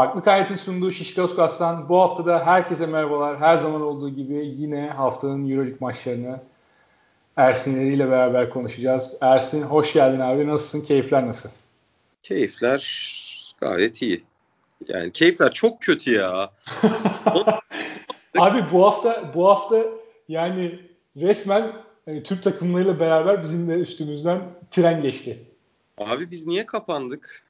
Farklı Kayet'in sunduğu Şişkoskas'tan bu hafta da herkese merhabalar. Her zaman olduğu gibi yine haftanın Euroleague maçlarını Ersinleriyle beraber konuşacağız. Ersin hoş geldin abi. Nasılsın? Keyifler nasıl? Keyifler gayet iyi. Yani keyifler çok kötü ya. abi bu hafta bu hafta yani resmen yani Türk takımlarıyla beraber bizim de üstümüzden tren geçti. Abi biz niye kapandık?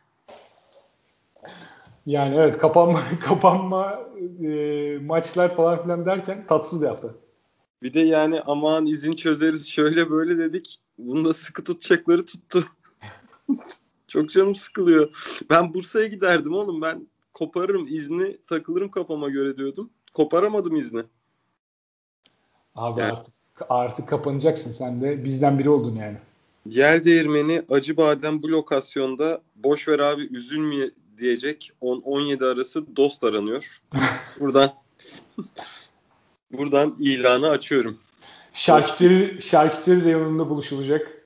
Yani evet kapanma kapanma e, maçlar falan filan derken tatsız bir hafta. Bir de yani aman izin çözeriz şöyle böyle dedik. Bunda sıkı tutacakları tuttu. Çok canım sıkılıyor. Ben Bursa'ya giderdim oğlum. Ben koparırım izni takılırım kafama göre diyordum. Koparamadım izni. Abi yani. artık artık kapanacaksın sen de bizden biri oldun yani. Gel değirmeni acı badem bu lokasyonda boş ver abi üzülmeye diyecek 10-17 arası dost aranıyor. Buradan buradan ilanı açıyorum. Şarküteri, şarküteri reyonunda buluşulacak.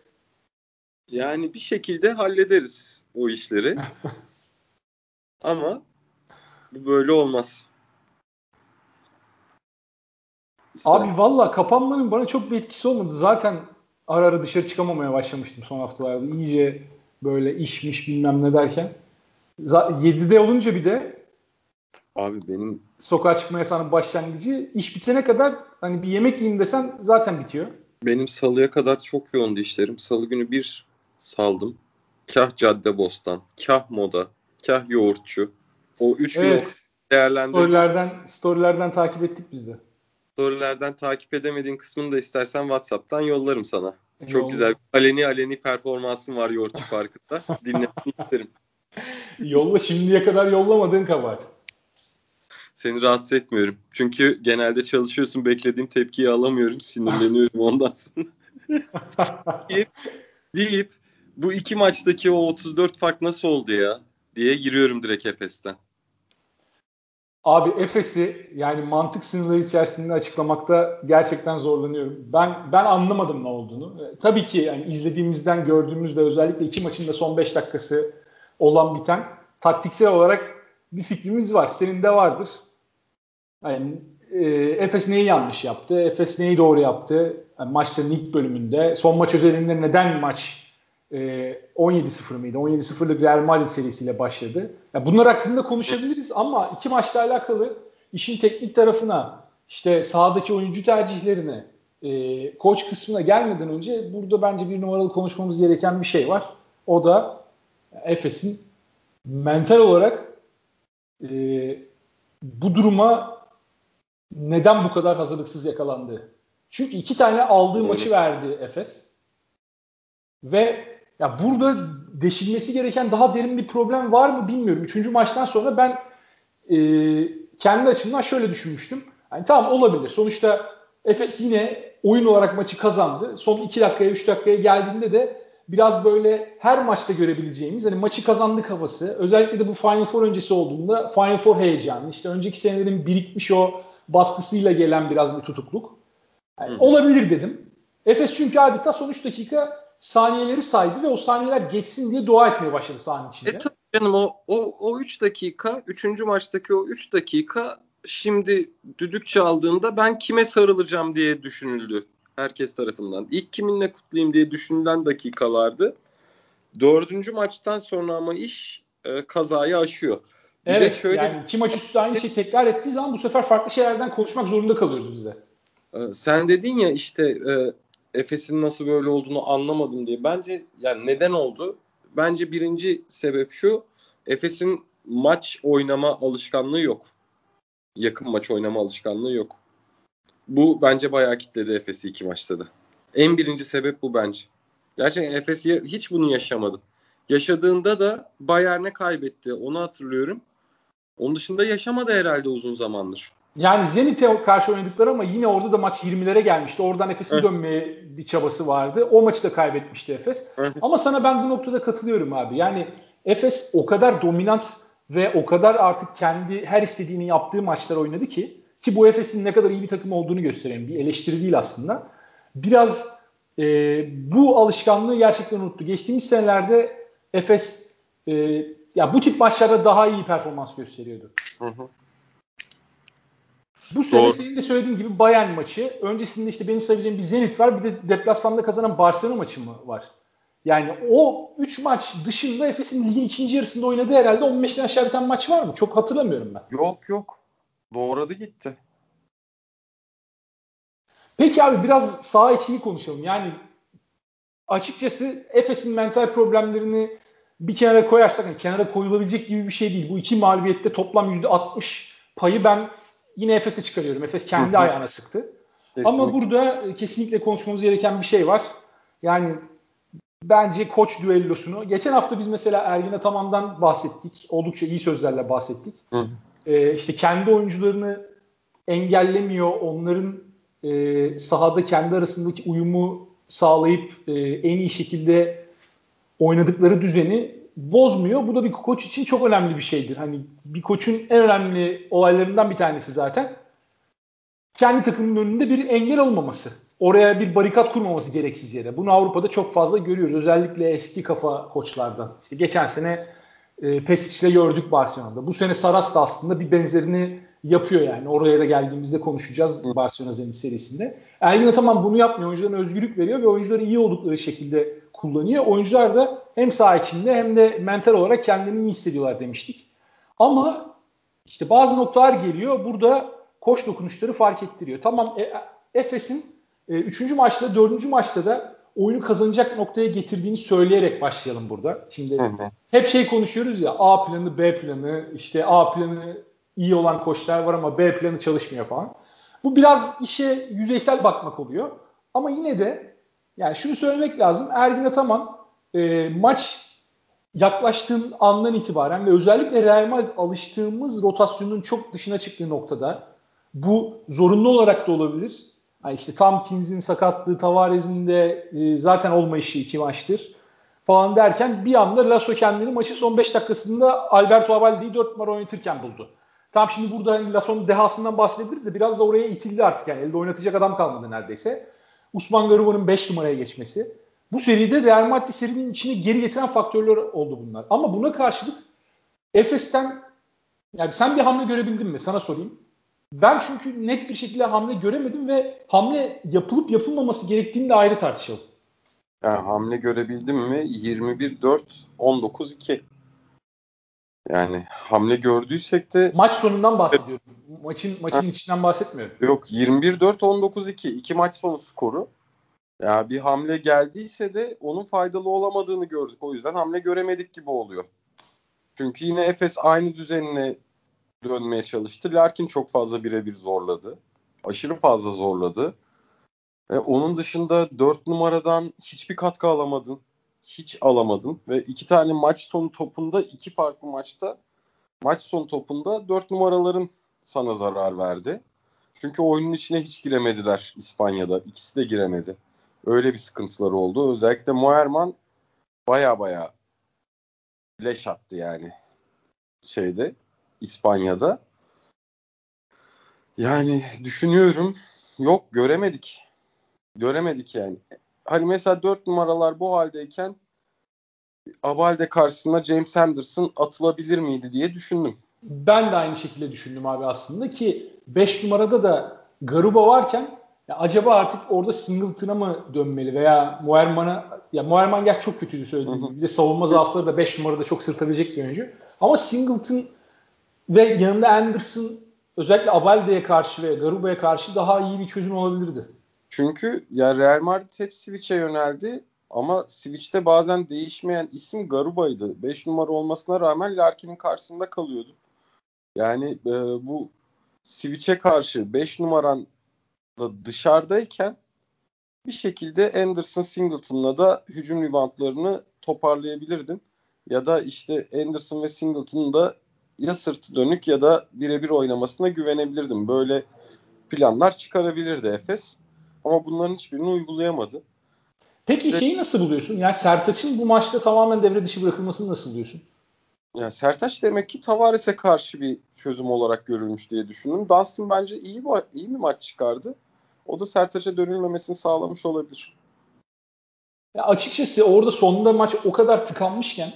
Yani bir şekilde hallederiz o işleri. Ama bu böyle olmaz. Abi valla kapanmanın bana çok bir etkisi olmadı. Zaten ara ara dışarı çıkamamaya başlamıştım son haftalarda. İyice böyle işmiş bilmem ne derken. 7'de olunca bir de Abi benim sokağa çıkma yasağının başlangıcı iş bitene kadar hani bir yemek yiyeyim desen zaten bitiyor. Benim salıya kadar çok yoğundu işlerim. Salı günü bir saldım. Kah cadde bostan, kah moda, kah yoğurtçu. O üç evet. gün değerlendirdim. Storylerden, storylerden takip ettik biz de. Storylerden takip edemediğin kısmını da istersen WhatsApp'tan yollarım sana. E, çok güzel. Aleni aleni performansın var yoğurtçu farkında. Dinlemek isterim. Yolla şimdiye kadar yollamadığın kabahat. Seni rahatsız etmiyorum. Çünkü genelde çalışıyorsun beklediğim tepkiyi alamıyorum. Sinirleniyorum ondan sonra. deyip, deyip bu iki maçtaki o 34 fark nasıl oldu ya diye giriyorum direkt Efes'ten. Abi Efes'i yani mantık sınırları içerisinde açıklamakta gerçekten zorlanıyorum. Ben ben anlamadım ne olduğunu. Tabii ki yani izlediğimizden gördüğümüzde özellikle iki maçın da son 5 dakikası olan biten taktiksel olarak bir fikrimiz var. Senin de vardır. Yani e, Efes neyi yanlış yaptı? Efes neyi doğru yaptı? Yani maçların ilk bölümünde. Son maç özelinde neden maç e, 17-0 mıydı? 17-0'lık Real Madrid serisiyle başladı. Yani bunlar hakkında konuşabiliriz ama iki maçla alakalı işin teknik tarafına, işte sahadaki oyuncu tercihlerine, e, koç kısmına gelmeden önce burada bence bir numaralı konuşmamız gereken bir şey var. O da Efes'in mental olarak e, bu duruma neden bu kadar hazırlıksız yakalandı? Çünkü iki tane aldığı maçı verdi Efes. Ve ya burada deşilmesi gereken daha derin bir problem var mı bilmiyorum. Üçüncü maçtan sonra ben e, kendi açımdan şöyle düşünmüştüm. Yani tamam olabilir. Sonuçta Efes yine oyun olarak maçı kazandı. Son 2 dakikaya 3 dakikaya geldiğinde de biraz böyle her maçta görebileceğimiz hani maçı kazandık havası. Özellikle de bu Final Four öncesi olduğunda Final Four heyecanı. İşte önceki senelerin birikmiş o baskısıyla gelen biraz bir tutukluk. Yani olabilir dedim. Efes çünkü adeta son 3 dakika saniyeleri saydı ve o saniyeler geçsin diye dua etmeye başladı sahanın içinde. E tabii canım o, o, o 3 dakika, 3. maçtaki o 3 dakika şimdi düdük çaldığında ben kime sarılacağım diye düşünüldü herkes tarafından. İlk kiminle kutlayayım diye düşünülen dakikalardı. Dördüncü maçtan sonra ama iş e, kazayı aşıyor. Bir evet şöyle, yani iki maç üstü aynı şeyi tekrar ettiği zaman bu sefer farklı şeylerden konuşmak zorunda kalıyoruz biz de. E, sen dedin ya işte e, Efes'in nasıl böyle olduğunu anlamadım diye. Bence yani neden oldu? Bence birinci sebep şu. Efes'in maç oynama alışkanlığı yok. Yakın maç oynama alışkanlığı yok. Bu bence bayağı kitledi Efes'i iki maçta da. En birinci sebep bu bence. Gerçekten Efes hiç bunu yaşamadı. Yaşadığında da Bayern'e kaybetti. Onu hatırlıyorum. Onun dışında yaşamadı herhalde uzun zamandır. Yani Zenit'e karşı oynadıkları ama yine orada da maç 20'lere gelmişti. Oradan Efes'in dönmeye bir çabası vardı. O maçı da kaybetmişti Efes. ama sana ben bu noktada katılıyorum abi. Yani Efes o kadar dominant ve o kadar artık kendi her istediğini yaptığı maçlar oynadı ki ki bu Efes'in ne kadar iyi bir takım olduğunu gösteren bir eleştiri değil aslında. Biraz e, bu alışkanlığı gerçekten unuttu. Geçtiğimiz senelerde Efes e, ya bu tip maçlarda daha iyi performans gösteriyordu. Hı hı. Bu sene Doğru. senin de söylediğin gibi Bayern maçı. Öncesinde işte benim sayabileceğim bir Zenit var. Bir de deplasmanda kazanan Barcelona maçı mı var? Yani o 3 maç dışında Efes'in ligin ikinci yarısında oynadığı herhalde 15'ten aşağı biten maç var mı? Çok hatırlamıyorum ben. Yok yok. Doğradı gitti. Peki abi biraz sağ içini konuşalım. Yani açıkçası Efes'in mental problemlerini bir kenara koyarsak yani kenara koyulabilecek gibi bir şey değil. Bu iki mağlubiyette toplam %60 payı ben yine Efes'e çıkarıyorum. Efes kendi ayağına sıktı. Kesinlikle. Ama burada kesinlikle konuşmamız gereken bir şey var. Yani bence koç düellosunu. Geçen hafta biz mesela Ergin Ataman'dan bahsettik. Oldukça iyi sözlerle bahsettik. Hı. Ee, işte kendi oyuncularını engellemiyor. Onların e, sahada kendi arasındaki uyumu sağlayıp e, en iyi şekilde oynadıkları düzeni bozmuyor. Bu da bir koç için çok önemli bir şeydir. Hani bir koçun en önemli olaylarından bir tanesi zaten kendi takımının önünde bir engel olmaması. Oraya bir barikat kurmaması gereksiz yere. Bunu Avrupa'da çok fazla görüyoruz. Özellikle eski kafa koçlardan. İşte geçen sene e, Pesic'le gördük Barcelona'da. Bu sene Saras da aslında bir benzerini yapıyor yani. Oraya da geldiğimizde konuşacağız Hı. Barcelona Zenit serisinde. Ergin Ataman bunu yapmıyor. Oyuncularına özgürlük veriyor ve oyuncuları iyi oldukları şekilde kullanıyor. Oyuncular da hem saha içinde hem de mental olarak kendini iyi hissediyorlar demiştik. Ama işte bazı noktalar geliyor. Burada koş dokunuşları fark ettiriyor. Tamam e, Efes'in 3. E, maçta 4. maçta da oyunu kazanacak noktaya getirdiğini söyleyerek başlayalım burada. Şimdi hı. hep şey konuşuyoruz ya A planı B planı işte A planı iyi olan koçlar var ama B planı çalışmıyor falan. Bu biraz işe yüzeysel bakmak oluyor. Ama yine de yani şunu söylemek lazım. Ergin Ataman e, maç yaklaştığın andan itibaren ve özellikle Real Madrid alıştığımız rotasyonun çok dışına çıktığı noktada bu zorunlu olarak da olabilir. Yani işte tam Kins'in sakatlığı, Tavares'in de e, zaten olmayışı iki maçtır falan derken bir anda Lasso kendini maçın son 5 dakikasında Alberto Abaldi'yi 4 numara oynatırken buldu. Tam şimdi burada hani Lasso'nun dehasından bahsedebiliriz de biraz da oraya itildi artık yani. Elde oynatacak adam kalmadı neredeyse. Usman Garuba'nın 5 numaraya geçmesi. Bu seride Real Madrid serinin içine geri getiren faktörler oldu bunlar. Ama buna karşılık Efes'ten yani sen bir hamle görebildin mi? Sana sorayım. Ben çünkü net bir şekilde hamle göremedim ve hamle yapılıp yapılmaması gerektiğini de ayrı tartışalım. Yani hamle görebildim mi? 21-4, 19-2. Yani hamle gördüysek de maç sonundan bahsediyorum. Maçın maçın içinden bahsetmiyorum. Yok 21-4 19-2 iki maç sonu skoru. Ya bir hamle geldiyse de onun faydalı olamadığını gördük. O yüzden hamle göremedik gibi oluyor. Çünkü yine Efes aynı düzenine dönmeye çalıştı. Larkin çok fazla birebir zorladı. Aşırı fazla zorladı. Ve onun dışında 4 numaradan hiçbir katkı alamadın hiç alamadın ve iki tane maç sonu topunda iki farklı maçta maç sonu topunda dört numaraların sana zarar verdi. Çünkü oyunun içine hiç giremediler İspanya'da. İkisi de giremedi. Öyle bir sıkıntıları oldu. Özellikle Moerman baya baya leş attı yani şeyde İspanya'da. Yani düşünüyorum yok göremedik. Göremedik yani hani mesela 4 numaralar bu haldeyken Abalde karşısında James Henderson atılabilir miydi diye düşündüm. Ben de aynı şekilde düşündüm abi aslında ki 5 numarada da Garuba varken ya acaba artık orada Singleton'a mı dönmeli veya Moerman'a ya Moerman gerçi çok kötüydü söylediğim gibi. Bir de savunma zaafları da 5 numarada çok sırtabilecek bir oyuncu. Ama Singleton ve yanında Anderson özellikle Abalde'ye karşı ve Garuba'ya karşı daha iyi bir çözüm olabilirdi. Çünkü ya Real Madrid hep switch'e yöneldi ama switch'te bazen değişmeyen isim Garuba'ydı. 5 numara olmasına rağmen Larkin'in karşısında kalıyordu. Yani e, bu switch'e karşı 5 numaran da dışarıdayken bir şekilde Anderson Singleton'la da hücum reboundlarını toparlayabilirdin. Ya da işte Anderson ve Singleton'ın da ya sırtı dönük ya da birebir oynamasına güvenebilirdim. Böyle planlar çıkarabilirdi Efes. Ama bunların hiçbirini uygulayamadı. Peki Ve, şeyi nasıl buluyorsun? Yani Sertaç'ın bu maçta tamamen devre dışı bırakılmasını nasıl buluyorsun? Ya Sertaç demek ki Tavares'e karşı bir çözüm olarak görülmüş diye düşündüm. Dustin bence iyi iyi bir maç çıkardı. O da Sertaç'a dönülmemesini sağlamış olabilir. Ya açıkçası orada sonunda maç o kadar tıkanmışken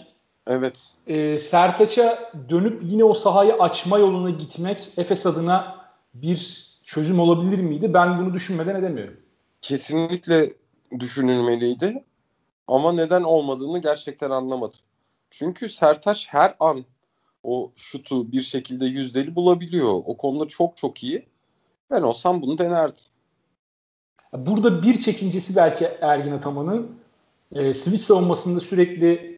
Evet. E, Sertaç'a dönüp yine o sahayı açma yoluna gitmek Efes adına bir çözüm olabilir miydi? Ben bunu düşünmeden edemiyorum. Kesinlikle düşünülmeliydi. Ama neden olmadığını gerçekten anlamadım. Çünkü Sertaç her an o şutu bir şekilde yüzdeli bulabiliyor. O konuda çok çok iyi. Ben olsam bunu denerdim. Burada bir çekincesi belki Ergin Ataman'ın e, switch savunmasında sürekli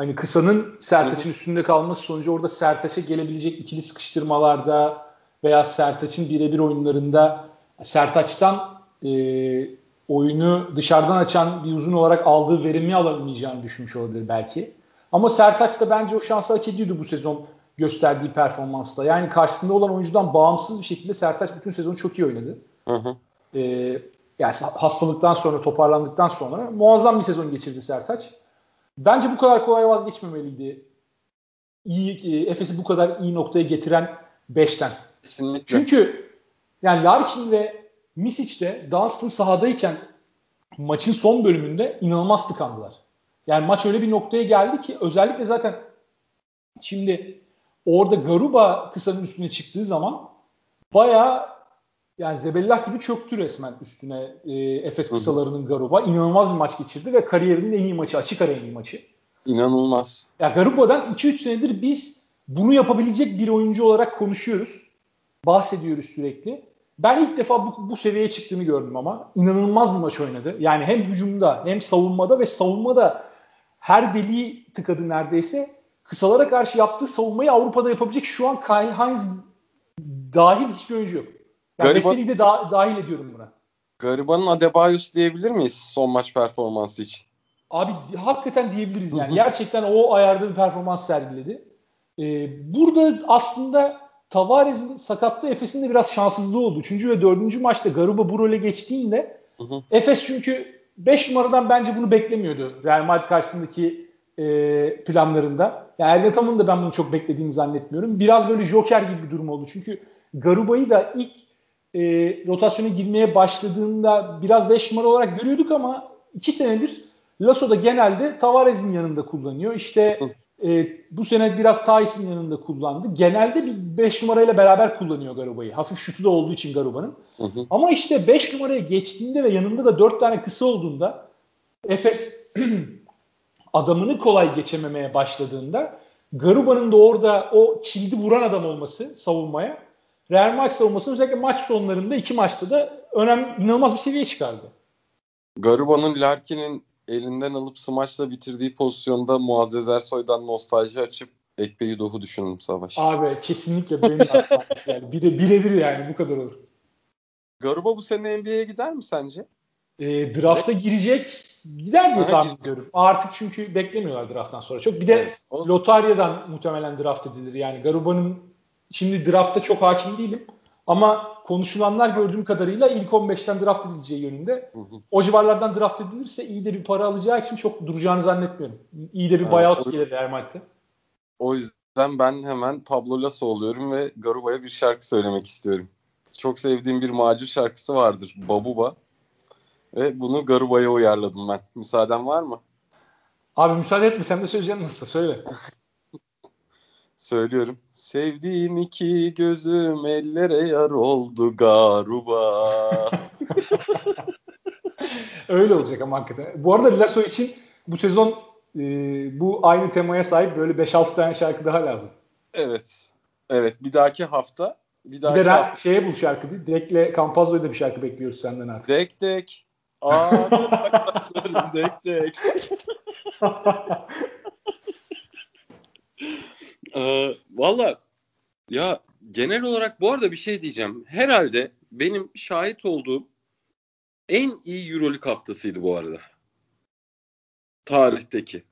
hani kısanın Sertaç'ın üstünde kalması sonucu orada Sertaç'a gelebilecek ikili sıkıştırmalarda veya Sertaç'ın birebir oyunlarında Sertaç'tan e, oyunu dışarıdan açan bir uzun olarak aldığı verimi alamayacağını düşünmüş olabilir belki. Ama Sertaç da bence o şansı hak ediyordu bu sezon gösterdiği performansla. Yani karşısında olan oyuncudan bağımsız bir şekilde Sertaç bütün sezonu çok iyi oynadı. Hı hı. Ee, yani hastalıktan sonra toparlandıktan sonra muazzam bir sezon geçirdi Sertaç. Bence bu kadar kolay vazgeçmemeliydi. İyi, e, Efes'i bu kadar iyi noktaya getiren 5'ten. Kesinlikle. Çünkü yani Larkin ve Misic de Dunstan sahadayken maçın son bölümünde inanılmaz tıkandılar. Yani maç öyle bir noktaya geldi ki özellikle zaten şimdi orada Garuba kısanın üstüne çıktığı zaman bayağı yani Zebellah gibi çöktü resmen üstüne e, Efes kısalarının Garuba. İnanılmaz bir maç geçirdi ve kariyerinin en iyi maçı, açık ara en iyi maçı. İnanılmaz. Ya Garuba'dan 2-3 senedir biz bunu yapabilecek bir oyuncu olarak konuşuyoruz. Bahsediyoruz sürekli. Ben ilk defa bu, bu seviyeye çıktığını gördüm ama inanılmaz bir maç oynadı. Yani hem hücumda hem savunmada ve savunmada her deliği tıkadı neredeyse. Kısalara karşı yaptığı savunmayı Avrupa'da yapabilecek şu an Kyle Hines dahil hiçbir oyuncu yok. Yani Gariban, de da, dahil ediyorum buna. Gariban'ın Adebayos diyebilir miyiz son maç performansı için? Abi hakikaten diyebiliriz yani. Gerçekten o ayarda bir performans sergiledi. Ee, burada aslında Tavares'in sakatlığı Efes'in de biraz şanssızlığı oldu. Üçüncü ve dördüncü maçta Garuba bu role geçtiğinde hı hı. Efes çünkü 5 numaradan bence bunu beklemiyordu Real Madrid karşısındaki e, planlarında. Yani Ernetam'ın da ben bunu çok beklediğini zannetmiyorum. Biraz böyle joker gibi bir durum oldu. Çünkü Garuba'yı da ilk e, rotasyona girmeye başladığında biraz 5 numara olarak görüyorduk ama 2 senedir Lasso'da genelde Tavares'in yanında kullanıyor. İşte e, bu sene biraz Tais'in yanında kullandı. Genelde bir 5 numarayla beraber kullanıyor Garuba'yı. Hafif şutu da olduğu için Garuba'nın. Ama işte 5 numaraya geçtiğinde ve yanında da 4 tane kısa olduğunda Efes adamını kolay geçememeye başladığında Garuba'nın da orada o kilidi vuran adam olması savunmaya Real maç savunmasını özellikle maç sonlarında iki maçta da önemli inanılmaz bir seviye çıkardı. Garuba'nın Larkin'in elinden alıp smaçla bitirdiği pozisyonda Muazzez Ersoy'dan nostalji açıp Ekbe'yi Doğu düşündüm Savaş. Abi kesinlikle benim yani. Bire, birebir yani bu kadar olur. Garuba bu sene NBA'ye gider mi sence? E, drafta girecek gider diye tahmin ediyorum. Artık çünkü beklemiyorlar drafttan sonra. Çok bir de evet, o... lotaryadan muhtemelen draft edilir. Yani Garuba'nın şimdi drafta çok hakim değilim. Ama konuşulanlar gördüğüm kadarıyla ilk 15'ten draft edileceği yönünde. Hı hı. O civarlardan draft edilirse iyi de bir para alacağı için çok duracağını zannetmiyorum. İyi de bir evet, buyout o, gelir Real Madrid'e. O yüzden ben hemen Pablo Lasso oluyorum ve Garuba'ya bir şarkı söylemek istiyorum. Çok sevdiğim bir macur şarkısı vardır. Babuba. Ve bunu Garuba'ya uyarladım ben. Müsaaden var mı? Abi müsaade etmesem de söyleyeceğim nasıl? Söyle. Söylüyorum. Sevdiğim iki gözüm ellere yar oldu garuba. Öyle olacak ama hakikaten. Bu arada Lasso için bu sezon e, bu aynı temaya sahip böyle 5-6 tane şarkı daha lazım. Evet. Evet. Bir dahaki hafta bir, dahaki bir de hafta... şeye bul şarkı bir. Dek'le Campazzo'ya da bir şarkı bekliyoruz senden artık. Dek dek. Aa, dek dek. Ee, Valla ya genel olarak bu arada bir şey diyeceğim. Herhalde benim şahit olduğum en iyi Euroleague haftasıydı bu arada. Tarihteki.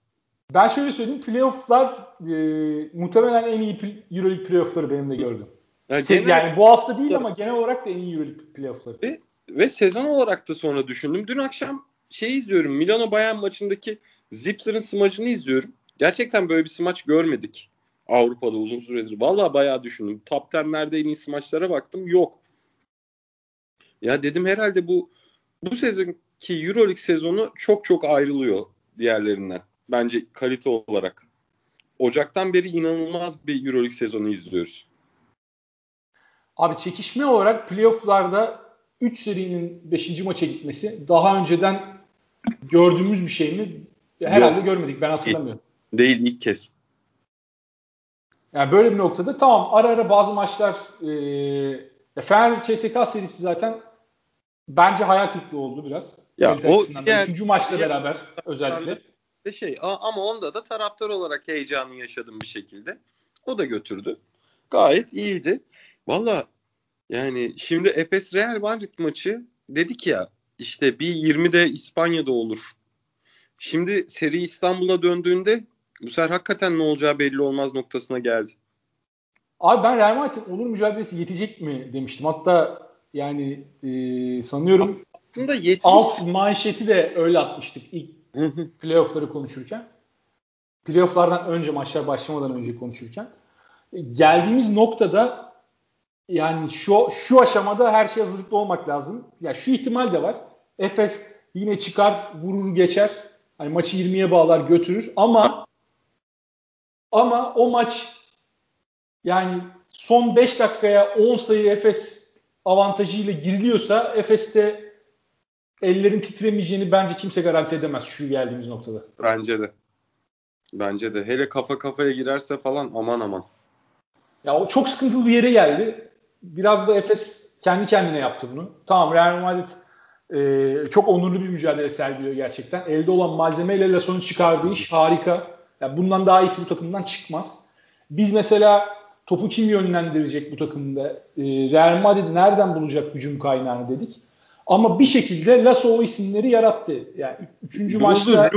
Ben şöyle söyleyeyim. Playoff'lar e, muhtemelen en iyi Euroleague playoff'ları benim de gördüm. Yani, genel, yani bu hafta değil ama genel olarak da en iyi Euroleague playoff'ları. Ve, ve sezon olarak da sonra düşündüm. Dün akşam şey izliyorum. Milano Bayern maçındaki Zipser'ın smacını izliyorum. Gerçekten böyle bir smaç görmedik. Avrupa'da uzun süredir. Valla bayağı düşündüm. Top 10'lerde en iyisi maçlara baktım. Yok. Ya dedim herhalde bu bu sezonki Euroleague sezonu çok çok ayrılıyor diğerlerinden. Bence kalite olarak. Ocak'tan beri inanılmaz bir Euroleague sezonu izliyoruz. Abi çekişme olarak playoff'larda 3 serinin 5. maça gitmesi daha önceden gördüğümüz bir şey mi? Herhalde Yok. görmedik. Ben hatırlamıyorum. Değil ilk kez. Yani böyle bir noktada tamam ara ara bazı maçlar e, Fener CSK serisi zaten bence hayal kırıklığı oldu biraz. Ya o diğer, Üçüncü maçla diğer, beraber özellikle. Şey ama onda da taraftar olarak heyecanı yaşadım bir şekilde. O da götürdü. Gayet iyiydi. Valla yani şimdi Efes Real Madrid maçı dedik ya işte bir 20'de İspanya'da olur. Şimdi seri İstanbul'a döndüğünde bu sefer hakikaten ne olacağı belli olmaz noktasına geldi. Abi ben Real Madrid'in onur mücadelesi yetecek mi demiştim. Hatta yani e, sanıyorum aslında yetmiş. alt manşeti de öyle atmıştık ilk playoff'ları konuşurken. Playoff'lardan önce maçlar başlamadan önce konuşurken. Geldiğimiz noktada yani şu şu aşamada her şey hazırlıklı olmak lazım. Ya yani şu ihtimal de var. Efes yine çıkar, vurur geçer. Hani maçı 20'ye bağlar götürür ama ama o maç yani son 5 dakikaya 10 sayı Efes avantajıyla giriliyorsa Efes'te ellerin titremeyeceğini bence kimse garanti edemez şu geldiğimiz noktada. Bence de. Bence de. Hele kafa kafaya girerse falan aman aman. Ya o çok sıkıntılı bir yere geldi. Biraz da Efes kendi kendine yaptı bunu. Tamam Real Madrid e, çok onurlu bir mücadele sergiliyor gerçekten. Elde olan malzemeyle Lasso'nun çıkardığı iş harika. Yani bundan daha iyisi bu takımdan çıkmaz. Biz mesela topu kim yönlendirecek bu takımda? E, Real Madrid nereden bulacak hücum kaynağını dedik. Ama bir şekilde Lasso o isimleri yarattı. Yani üçüncü Buldu, maçta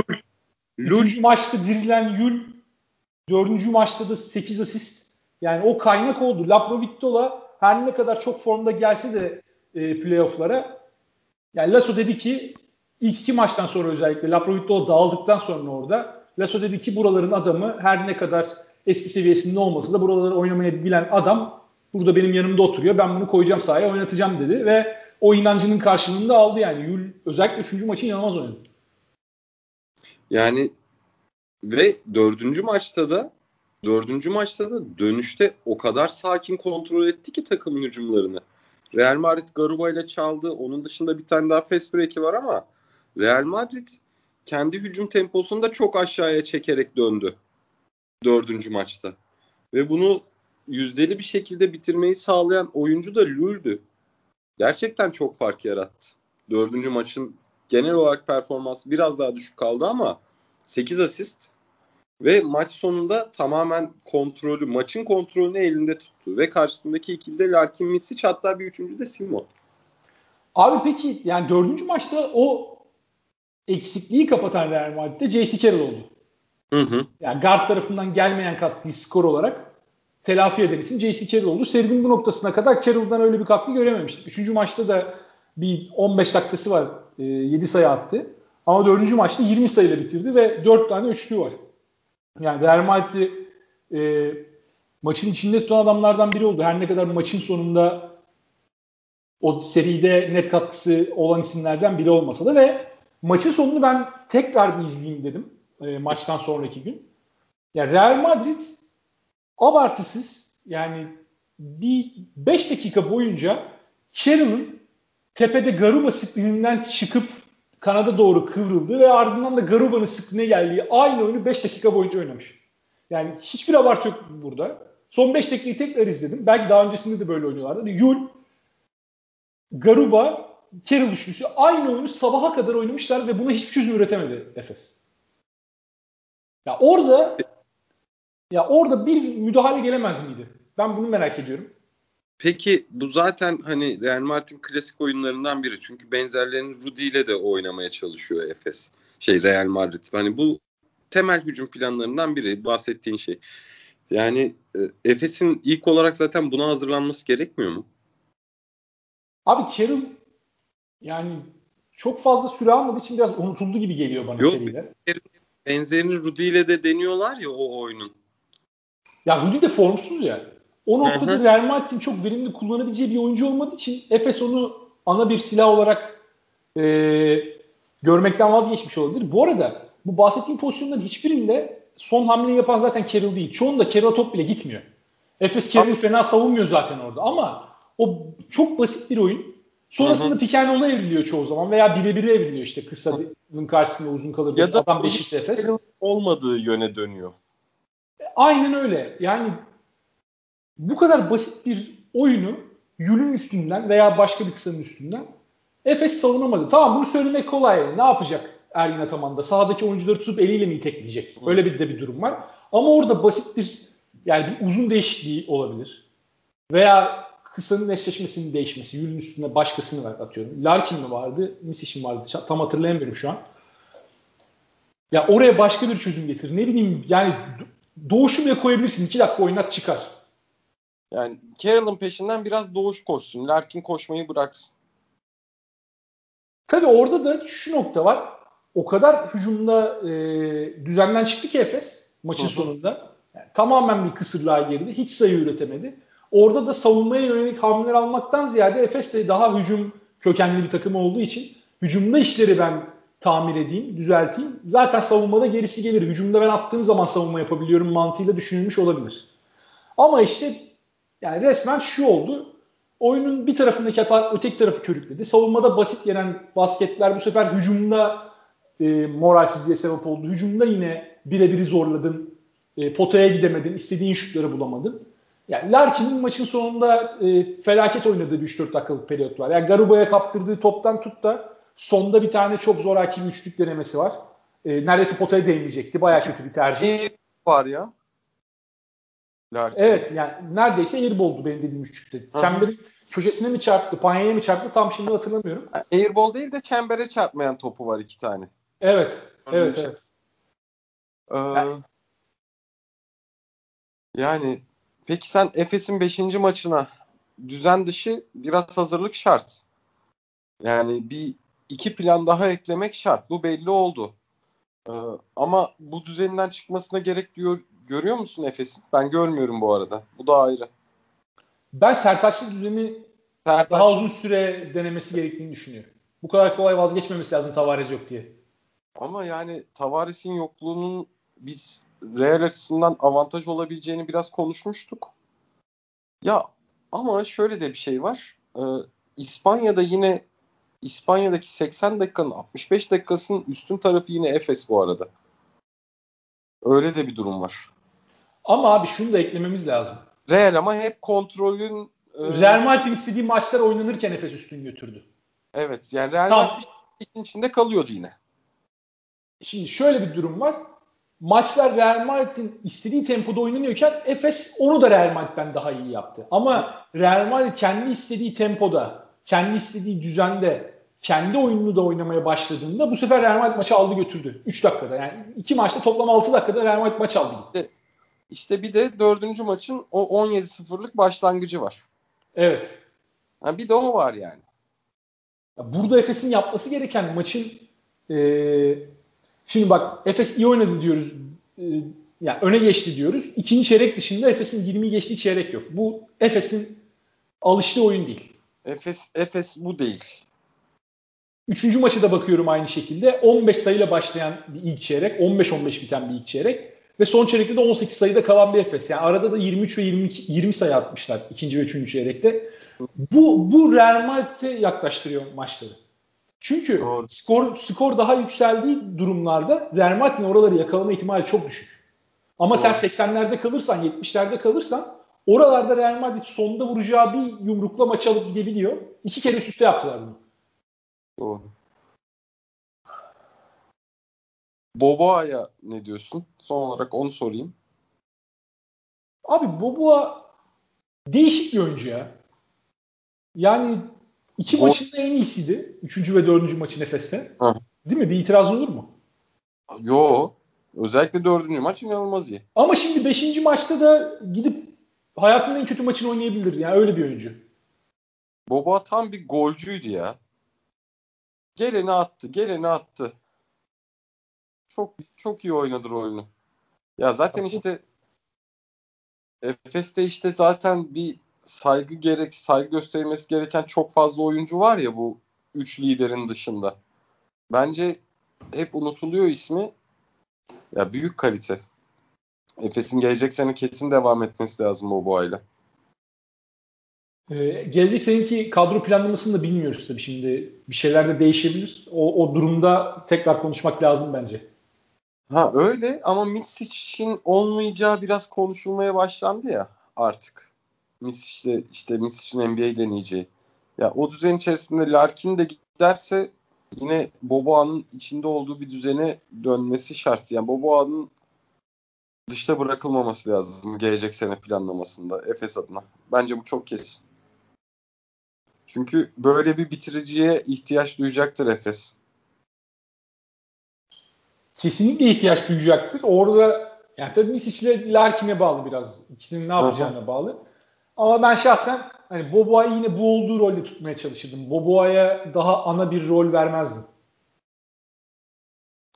Lul. üçüncü maçta dirilen Yul dördüncü maçta da 8 asist. Yani o kaynak oldu. Laprovittola her ne kadar çok formda gelse de e, playoff'lara yani Lasso dedi ki ilk iki maçtan sonra özellikle Laprovittola dağıldıktan sonra orada Lasso dedi ki buraların adamı her ne kadar eski seviyesinde olmasa da buraları oynamayı bilen adam burada benim yanımda oturuyor. Ben bunu koyacağım sahaya oynatacağım dedi ve o inancının karşılığını da aldı yani. Yul özellikle 3. maçı inanılmaz oynadı. Yani ve dördüncü maçta da dördüncü maçta da dönüşte o kadar sakin kontrol etti ki takım hücumlarını. Real Madrid Garuba ile çaldı. Onun dışında bir tane daha fast break'i var ama Real Madrid kendi hücum temposunu da çok aşağıya çekerek döndü. Dördüncü maçta. Ve bunu yüzdeli bir şekilde bitirmeyi sağlayan oyuncu da Lul'dü. Gerçekten çok fark yarattı. Dördüncü maçın genel olarak performansı biraz daha düşük kaldı ama 8 asist ve maç sonunda tamamen kontrolü, maçın kontrolünü elinde tuttu. Ve karşısındaki ikili de Larkin Misic hatta bir üçüncü de Simon. Abi peki yani dördüncü maçta o eksikliği kapatan Real Madrid'de J.C. Carroll oldu. Hı hı. Yani guard tarafından gelmeyen katkıyı skor olarak telafi eden isim J.C. Carroll oldu. Serinin bu noktasına kadar Carroll'dan öyle bir katkı görememiştik. Üçüncü maçta da bir 15 dakikası var. E, 7 sayı attı. Ama dördüncü maçta 20 sayıyla bitirdi ve 4 tane üçlü var. Yani Real Madrid'i e, maçın içinde tutan adamlardan biri oldu. Her ne kadar maçın sonunda o seride net katkısı olan isimlerden biri olmasa da ve maçın sonunu ben tekrar bir izleyeyim dedim e, maçtan sonraki gün. Ya yani Real Madrid abartısız yani bir 5 dakika boyunca Carroll'ın tepede Garuba sıklığından çıkıp kanada doğru kıvrıldı ve ardından da Garuba'nın sıklığına geldiği aynı oyunu 5 dakika boyunca oynamış. Yani hiçbir abartı yok burada. Son 5 dakikayı tekrar izledim. Belki daha öncesinde de böyle oynuyorlardı. Yul, Garuba, Carroll üçlüsü aynı oyunu sabaha kadar oynamışlar ve buna hiçbir çözüm üretemedi Efes. Ya orada ya orada bir müdahale gelemez miydi? Ben bunu merak ediyorum. Peki bu zaten hani Real Madrid'in klasik oyunlarından biri. Çünkü benzerlerini Rudy ile de oynamaya çalışıyor Efes. Şey Real Madrid. Hani bu temel hücum planlarından biri bahsettiğin şey. Yani e, Efes'in ilk olarak zaten buna hazırlanması gerekmiyor mu? Abi Carroll yani çok fazla süre almadığı için biraz unutuldu gibi geliyor bana Yok, seride. Benzerini Rudy ile de deniyorlar ya o oyunun. Ya Rudy de formsuz ya. O noktada hı Real Madrid'in çok verimli kullanabileceği bir oyuncu olmadığı için Efes onu ana bir silah olarak e, görmekten vazgeçmiş olabilir. Bu arada bu bahsettiğim pozisyonların hiçbirinde son hamleyi yapan zaten Carroll değil. Çoğunda Carroll'a top bile gitmiyor. Efes Carroll'ı fena savunmuyor zaten orada ama o çok basit bir oyun. Sonrasında roll'a evriliyor çoğu zaman veya birebire evriliyor işte kısanın karşısında uzun kalır. Ya da adam beşisi Efes. olmadığı yöne dönüyor. Aynen öyle. Yani bu kadar basit bir oyunu Yül'ün üstünden veya başka bir kısanın üstünden Efes savunamadı. Tamam bunu söylemek kolay. Ne yapacak Ergin Ataman da? Sahadaki oyuncuları tutup eliyle mi itekleyecek? Öyle bir de bir durum var. Ama orada basit bir yani bir uzun değişikliği olabilir. Veya kısanın eşleşmesinin değişmesi. Yül'ün üstüne başkasını ver atıyorum. Larkin mi vardı? Misiş'in mi vardı? Tam hatırlayamıyorum şu an. Ya oraya başka bir çözüm getir. Ne bileyim yani doğuşu bile koyabilirsin. İki dakika oynat çıkar. Yani Carroll'ın peşinden biraz doğuş koşsun. Larkin koşmayı bıraksın. Tabii orada da şu nokta var. O kadar hücumda e, düzenden çıktı ki Efes maçın Hı-hı. sonunda. Yani tamamen bir kısırlığa girdi. Hiç sayı üretemedi. Orada da savunmaya yönelik hamleler almaktan ziyade Efes de daha hücum kökenli bir takım olduğu için hücumda işleri ben tamir edeyim, düzelteyim. Zaten savunmada gerisi gelir. Hücumda ben attığım zaman savunma yapabiliyorum mantığıyla düşünülmüş olabilir. Ama işte yani resmen şu oldu. Oyunun bir tarafındaki hata öteki tarafı körükledi. Savunmada basit gelen basketler bu sefer hücumda e, moralsizliğe sebep oldu. Hücumda yine birebiri zorladın. E, potaya gidemedin. istediğin şutları bulamadın. Yani Larkin'in maçın sonunda e, felaket oynadığı bir 3-4 dakikalık periyot var. Yani Garuba'ya kaptırdığı toptan tut da sonda bir tane çok zor hakim üçlük denemesi var. E, neredeyse potaya değmeyecekti. Baya kötü bir tercih. Var ya. Larkin. Evet yani neredeyse airball'du benim dediğim üçlükte. Çemberin köşesine mi çarptı, panyaya mı çarptı tam şimdi hatırlamıyorum. Airball değil de çembere çarpmayan topu var iki tane. Evet. Öyle evet şey. evet. Ee, yani, yani peki sen Efes'in 5. maçına düzen dışı biraz hazırlık şart. Yani bir iki plan daha eklemek şart. Bu belli oldu. Ee, ama bu düzeninden çıkmasına gerek diyor görüyor musun Efes'in? Ben görmüyorum bu arada. Bu da ayrı. Ben Sertaçlı düzeni Sertaç. daha uzun süre denemesi gerektiğini düşünüyorum. Bu kadar kolay vazgeçmemesi lazım Tavares yok diye. Ama yani Tavares'in yokluğunun biz Real açısından avantaj olabileceğini biraz konuşmuştuk. Ya ama şöyle de bir şey var. Ee, İspanya'da yine İspanya'daki 80 dakikanın 65 dakikasının üstün tarafı yine Efes bu arada. Öyle de bir durum var. Ama abi şunu da eklememiz lazım. Real ama hep kontrolün e... Real Madrid istediği maçlar oynanırken Efes üstün götürdü. Evet yani Real Tam. Madrid işin içinde kalıyordu yine. Şimdi şöyle bir durum var. Maçlar Real Madrid'in istediği tempoda oynanıyorken Efes onu da Real Madrid'den daha iyi yaptı. Ama Real Madrid kendi istediği tempoda, kendi istediği düzende, kendi oyununu da oynamaya başladığında bu sefer Real Madrid maçı aldı götürdü. 3 dakikada yani iki maçta toplam 6 dakikada Real Madrid maç aldı gitti. İşte bir de dördüncü maçın o 17-0'lık başlangıcı var. Evet. Ha, bir de o var yani. Burada Efes'in yapması gereken maçın e, şimdi bak Efes iyi oynadı diyoruz. E, yani öne geçti diyoruz. İkinci çeyrek dışında Efes'in 20'yi geçtiği çeyrek yok. Bu Efes'in alıştığı oyun değil. Efes Efes bu değil. Üçüncü maçı da bakıyorum aynı şekilde. 15 sayıyla başlayan bir ilk çeyrek, 15-15 biten bir ilk çeyrek. Ve son çeyrekte de 18 sayıda kalan bir Efes. Yani arada da 23 ve 22, 20 sayı atmışlar ikinci ve üçüncü çeyrekte. Bu, bu Real Madrid'e yaklaştırıyor maçları. Çünkü Doğru. skor skor daha yükseldiği durumlarda Real Madrid'in oraları yakalama ihtimali çok düşük. Ama Doğru. sen 80'lerde kalırsan, 70'lerde kalırsan oralarda Real Madrid sonunda vuracağı bir yumrukla maç alıp gidebiliyor. İki kere üst üste yaptılar bunu. Doğru. Boboa'ya ne diyorsun? Son olarak onu sorayım. Abi Boboa değişik bir oyuncu ya. Yani iki Bo- maçında en iyisiydi. Üçüncü ve dördüncü maçı Nefes'te. Hı. Değil mi? Bir itiraz olur mu? Yo. Özellikle dördüncü maç inanılmaz iyi. Ama şimdi beşinci maçta da gidip hayatının en kötü maçını oynayabilir. Yani öyle bir oyuncu. Boba tam bir golcüydü ya. Geleni attı, geleni attı. Çok çok iyi oynadı oyunu. Ya zaten işte Efes'te işte zaten bir saygı gerek saygı gösterilmesi gereken çok fazla oyuncu var ya bu üç liderin dışında. Bence hep unutuluyor ismi. Ya büyük kalite. Efes'in gelecek sene kesin devam etmesi lazım Boboa ile. Ee, gelecek seneki kadro planlamasını da bilmiyoruz tabii şimdi. Bir şeyler de değişebilir. O, o durumda tekrar konuşmak lazım bence. Ha öyle ama Misic'in olmayacağı biraz konuşulmaya başlandı ya artık. Misic'de işte Misic'in NBA deneyeceği. Ya o düzen içerisinde Larkin de giderse yine Boboa'nın içinde olduğu bir düzene dönmesi şart. Yani Boboa'nın dışta bırakılmaması lazım gelecek sene planlamasında Efes adına. Bence bu çok kesin. Çünkü böyle bir bitiriciye ihtiyaç duyacaktır Efes. Kesinlikle ihtiyaç duyacaktır. Orada yani tabii Misic ile Larkin'e bağlı biraz. İkisinin ne yapacağına Aha. bağlı. Ama ben şahsen hani Boboa'yı yine bu olduğu rolde tutmaya çalışırdım. Boboa'ya daha ana bir rol vermezdim.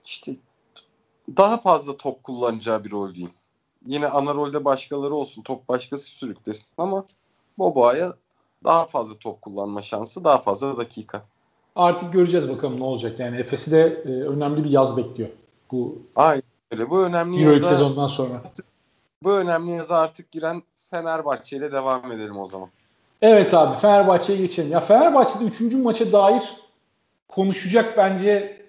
İşte daha fazla top kullanacağı bir rol diyeyim. Yine ana rolde başkaları olsun. Top başkası sürüklesin ama Boboa'ya daha fazla top kullanma şansı, daha fazla dakika. Artık göreceğiz bakalım ne olacak. Yani Efes'i de e, önemli bir yaz bekliyor. Bu Aynen öyle. Bu önemli Euroleague yaza, sezondan sonra. Bu önemli yaza artık giren Fenerbahçe ile devam edelim o zaman. Evet abi Fenerbahçe'ye geçelim. Ya Fenerbahçe'de 3. maça dair konuşacak bence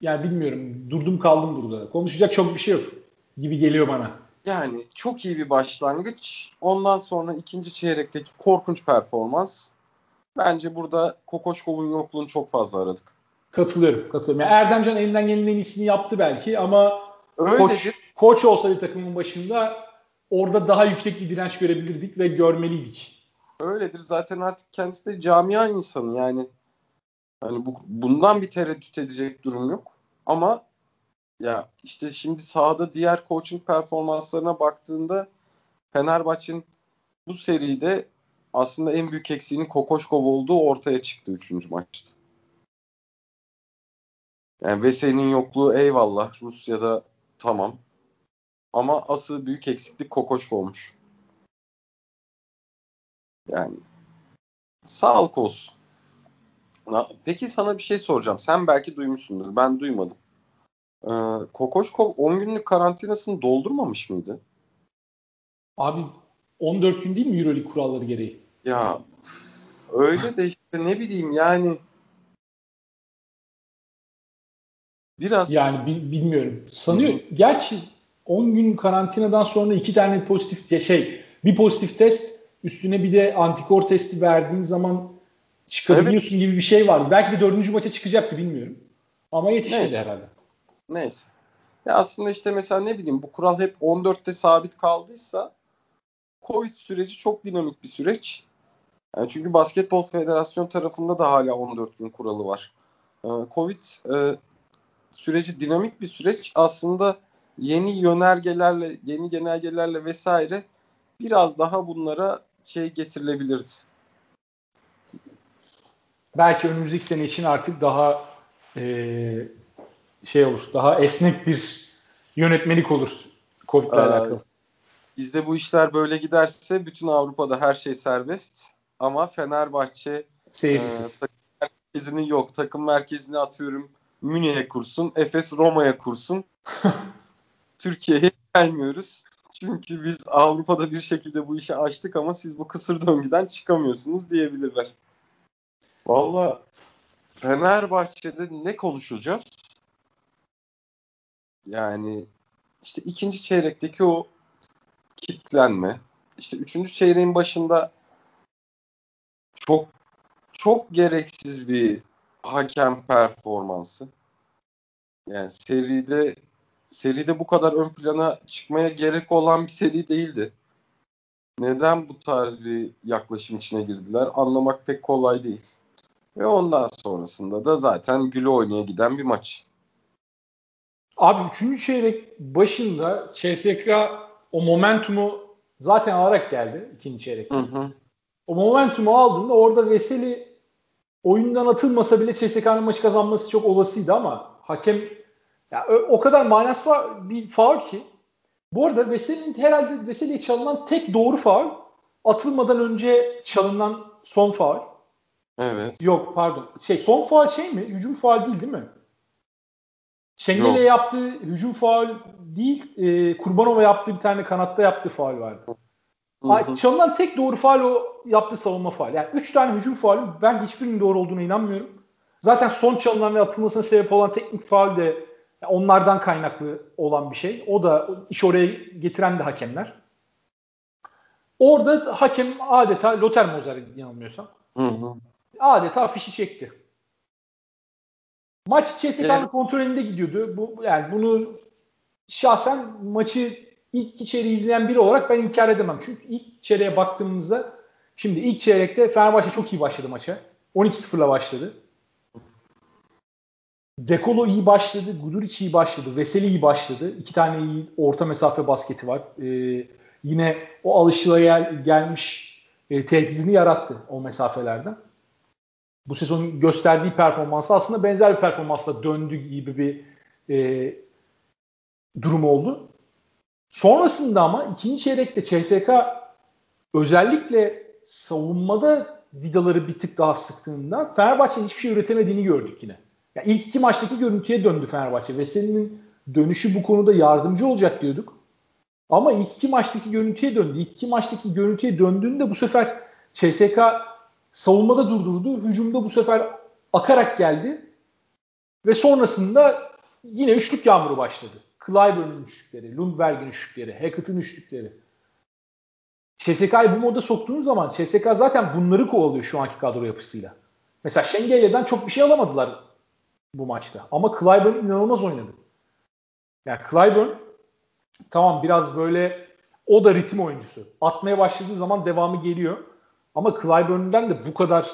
yani bilmiyorum durdum kaldım burada. Konuşacak çok bir şey yok gibi geliyor bana. Yani çok iyi bir başlangıç. Ondan sonra ikinci çeyrekteki korkunç performans. Bence burada Kokoşkov'un yokluğunu çok fazla aradık. Katılıyorum. Katılıyorum. Yani Erdemcan elinden gelenin en iyisini yaptı belki ama Öyledir. koç, koç olsaydı takımın başında orada daha yüksek bir direnç görebilirdik ve görmeliydik. Öyledir. Zaten artık kendisi de camia insanı yani. Hani bu, bundan bir tereddüt edecek durum yok. Ama ya işte şimdi sahada diğer coaching performanslarına baktığında Fenerbahçe'nin bu seride aslında en büyük eksiğinin Kokoşkov olduğu ortaya çıktı 3. maçta. Yani Veseli'nin yokluğu eyvallah. Rusya'da tamam. Ama asıl büyük eksiklik Kokoşkov'muş. Yani sağlık olsun. Peki sana bir şey soracağım. Sen belki duymuşsundur. Ben duymadım. Ee, Kokoşkov 10 günlük karantinasını doldurmamış mıydı? Abi 14 gün değil mi Euroleague kuralları gereği? Ya öyle de işte ne bileyim yani biraz yani bilmiyorum. Sanıyor. Hı-hı. Gerçi 10 gün karantinadan sonra iki tane pozitif şey bir pozitif test üstüne bir de antikor testi verdiğin zaman çıkabiliyorsun evet. gibi bir şey vardı. Belki de dördüncü maça çıkacaktı bilmiyorum. Ama yetişmedi Neyse. herhalde. Neyse. Ya aslında işte mesela ne bileyim bu kural hep 14'te sabit kaldıysa Covid süreci çok dinamik bir süreç. Yani çünkü Basketbol Federasyon tarafında da hala 14 gün kuralı var. Ee, Covid e, süreci dinamik bir süreç. Aslında yeni yönergelerle, yeni genelgelerle vesaire biraz daha bunlara şey getirilebilirdi. Belki önümüzdeki sene için artık daha e, şey olur, daha esnek bir yönetmelik olur Covid ile alakalı. Bizde bu işler böyle giderse bütün Avrupa'da her şey serbest ama Fenerbahçe seyircisiz. E, takım merkezini yok. Takım merkezini atıyorum Münih'e kursun, Efes Roma'ya kursun. Türkiye'ye gelmiyoruz. Çünkü biz Avrupa'da bir şekilde bu işi açtık ama siz bu kısır döngüden çıkamıyorsunuz diyebilirler. Valla Fenerbahçe'de ne konuşacağız? Yani işte ikinci çeyrekteki o kitlenme. İşte üçüncü çeyreğin başında çok çok gereksiz bir hakem performansı. Yani seride seride bu kadar ön plana çıkmaya gerek olan bir seri değildi. Neden bu tarz bir yaklaşım içine girdiler anlamak pek kolay değil. Ve ondan sonrasında da zaten güle oynaya giden bir maç. Abi 3. çeyrek başında CSK o momentumu zaten alarak geldi ikinci. Hı hı. O momentumu aldığında orada Veseli oyundan atılmasa bile CSK'nın maçı kazanması çok olasıydı ama hakem ya o kadar manası var bir faul ki. Bu arada Veseli'nin herhalde Veseli'ye çalınan tek doğru faul atılmadan önce çalınan son faul. Evet. Yok pardon. Şey son faul şey mi? Hücum faul değil değil mi? Şengel'e yaptığı hücum faul değil, e, Kurbanova yaptığı bir tane kanatta yaptığı faul vardı. Çalınan tek doğru faul o yaptığı savunma faul. Yani 3 tane hücum faulü ben hiçbirinin doğru olduğuna inanmıyorum. Zaten son çalınan ve atılmasına sebep olan teknik faul de onlardan kaynaklı olan bir şey. O da iş oraya getiren de hakemler. Orada hakem adeta Lothar Moser yanılmıyorsam. Hı hı. Adeta fişi çekti. Maç CSK'nın evet. kontrolünde gidiyordu. Bu yani bunu şahsen maçı ilk iki çeyreği izleyen biri olarak ben inkar edemem. Çünkü ilk çeyreğe baktığımızda şimdi ilk çeyrekte Fenerbahçe çok iyi başladı maça. 12-0'la başladı. Dekolo iyi başladı, Guduric iyi başladı, Veseli iyi başladı. İki tane iyi orta mesafe basketi var. Ee, yine o alışılaya gelmiş e, tehdidini yarattı o mesafelerden. Bu sezon gösterdiği performansı aslında benzer bir performansla döndü gibi bir e, durum oldu. Sonrasında ama ikinci çeyrekte CSK özellikle savunmada vidaları bir tık daha sıktığında Fenerbahçe'nin hiçbir şey üretemediğini gördük yine. Yani ilk iki maçtaki görüntüye döndü Fenerbahçe. Veseli'nin dönüşü bu konuda yardımcı olacak diyorduk. Ama ilk iki maçtaki görüntüye döndü. İlk iki maçtaki görüntüye döndüğünde bu sefer CSK savunmada durdurdu. Hücumda bu sefer akarak geldi. Ve sonrasında yine üçlük yağmuru başladı. Clyburn'un üçlükleri, Lundberg'in üçlükleri, Hackett'ın üçlükleri. CSK'yı bu moda soktuğunuz zaman CSK zaten bunları kovalıyor şu anki kadro yapısıyla. Mesela Şengelya'dan çok bir şey alamadılar bu maçta. Ama Clyburn inanılmaz oynadı. Yani Clyburn tamam biraz böyle o da ritim oyuncusu. Atmaya başladığı zaman devamı geliyor. Ama Clyburn'den de bu kadar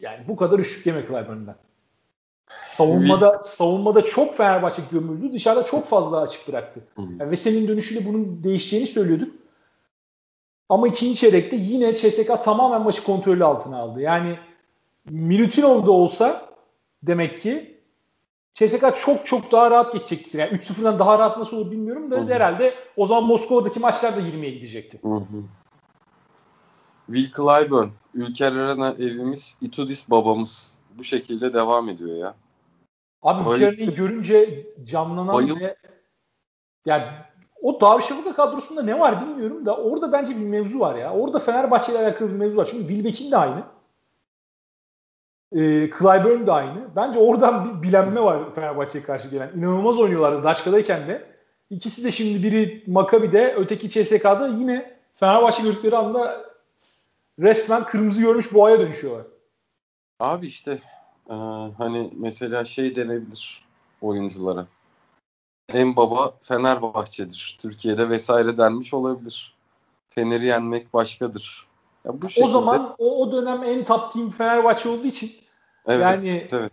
yani bu kadar üşük yeme Clyburn'den. Savunmada savunmada çok Fenerbahçe gömüldü. Dışarıda çok fazla açık bıraktı. Yani Veseli'nin dönüşüyle bunun değişeceğini söylüyorduk. Ama ikinci çeyrekte yine CSK tamamen maçı kontrolü altına aldı. Yani Milutinov da olsa demek ki CSK çok çok daha rahat geçecekti. Yani 3-0'dan daha rahat nasıl olur bilmiyorum da Hı-hı. herhalde o zaman Moskova'daki maçlar da 20'ye gidecekti. Hı-hı. Will Clyburn, Ülker Arena evimiz, Itudis babamız. Bu şekilde devam ediyor ya. Abi Ülker'i görünce canlanan Bayıl... ve yani o Darüşşafaka kadrosunda ne var bilmiyorum da orada bence bir mevzu var ya. Orada Fenerbahçe ile alakalı bir mevzu var. Çünkü Wilbeck'in de aynı. E, Clyburn de aynı. Bence oradan bir bilenme var Fenerbahçe'ye karşı gelen. İnanılmaz oynuyorlardı Daçka'dayken de. İkisi de şimdi biri Maccabi'de, öteki CSK'da yine Fenerbahçe gördükleri anda resmen kırmızı görmüş boğaya dönüşüyorlar. Abi işte e, hani mesela şey denebilir oyunculara. En baba Fenerbahçe'dir. Türkiye'de vesaire denmiş olabilir. Fener'i yenmek başkadır. Ya bu şekilde... O zaman o, o dönem en top team Fenerbahçe olduğu için evet, yani evet.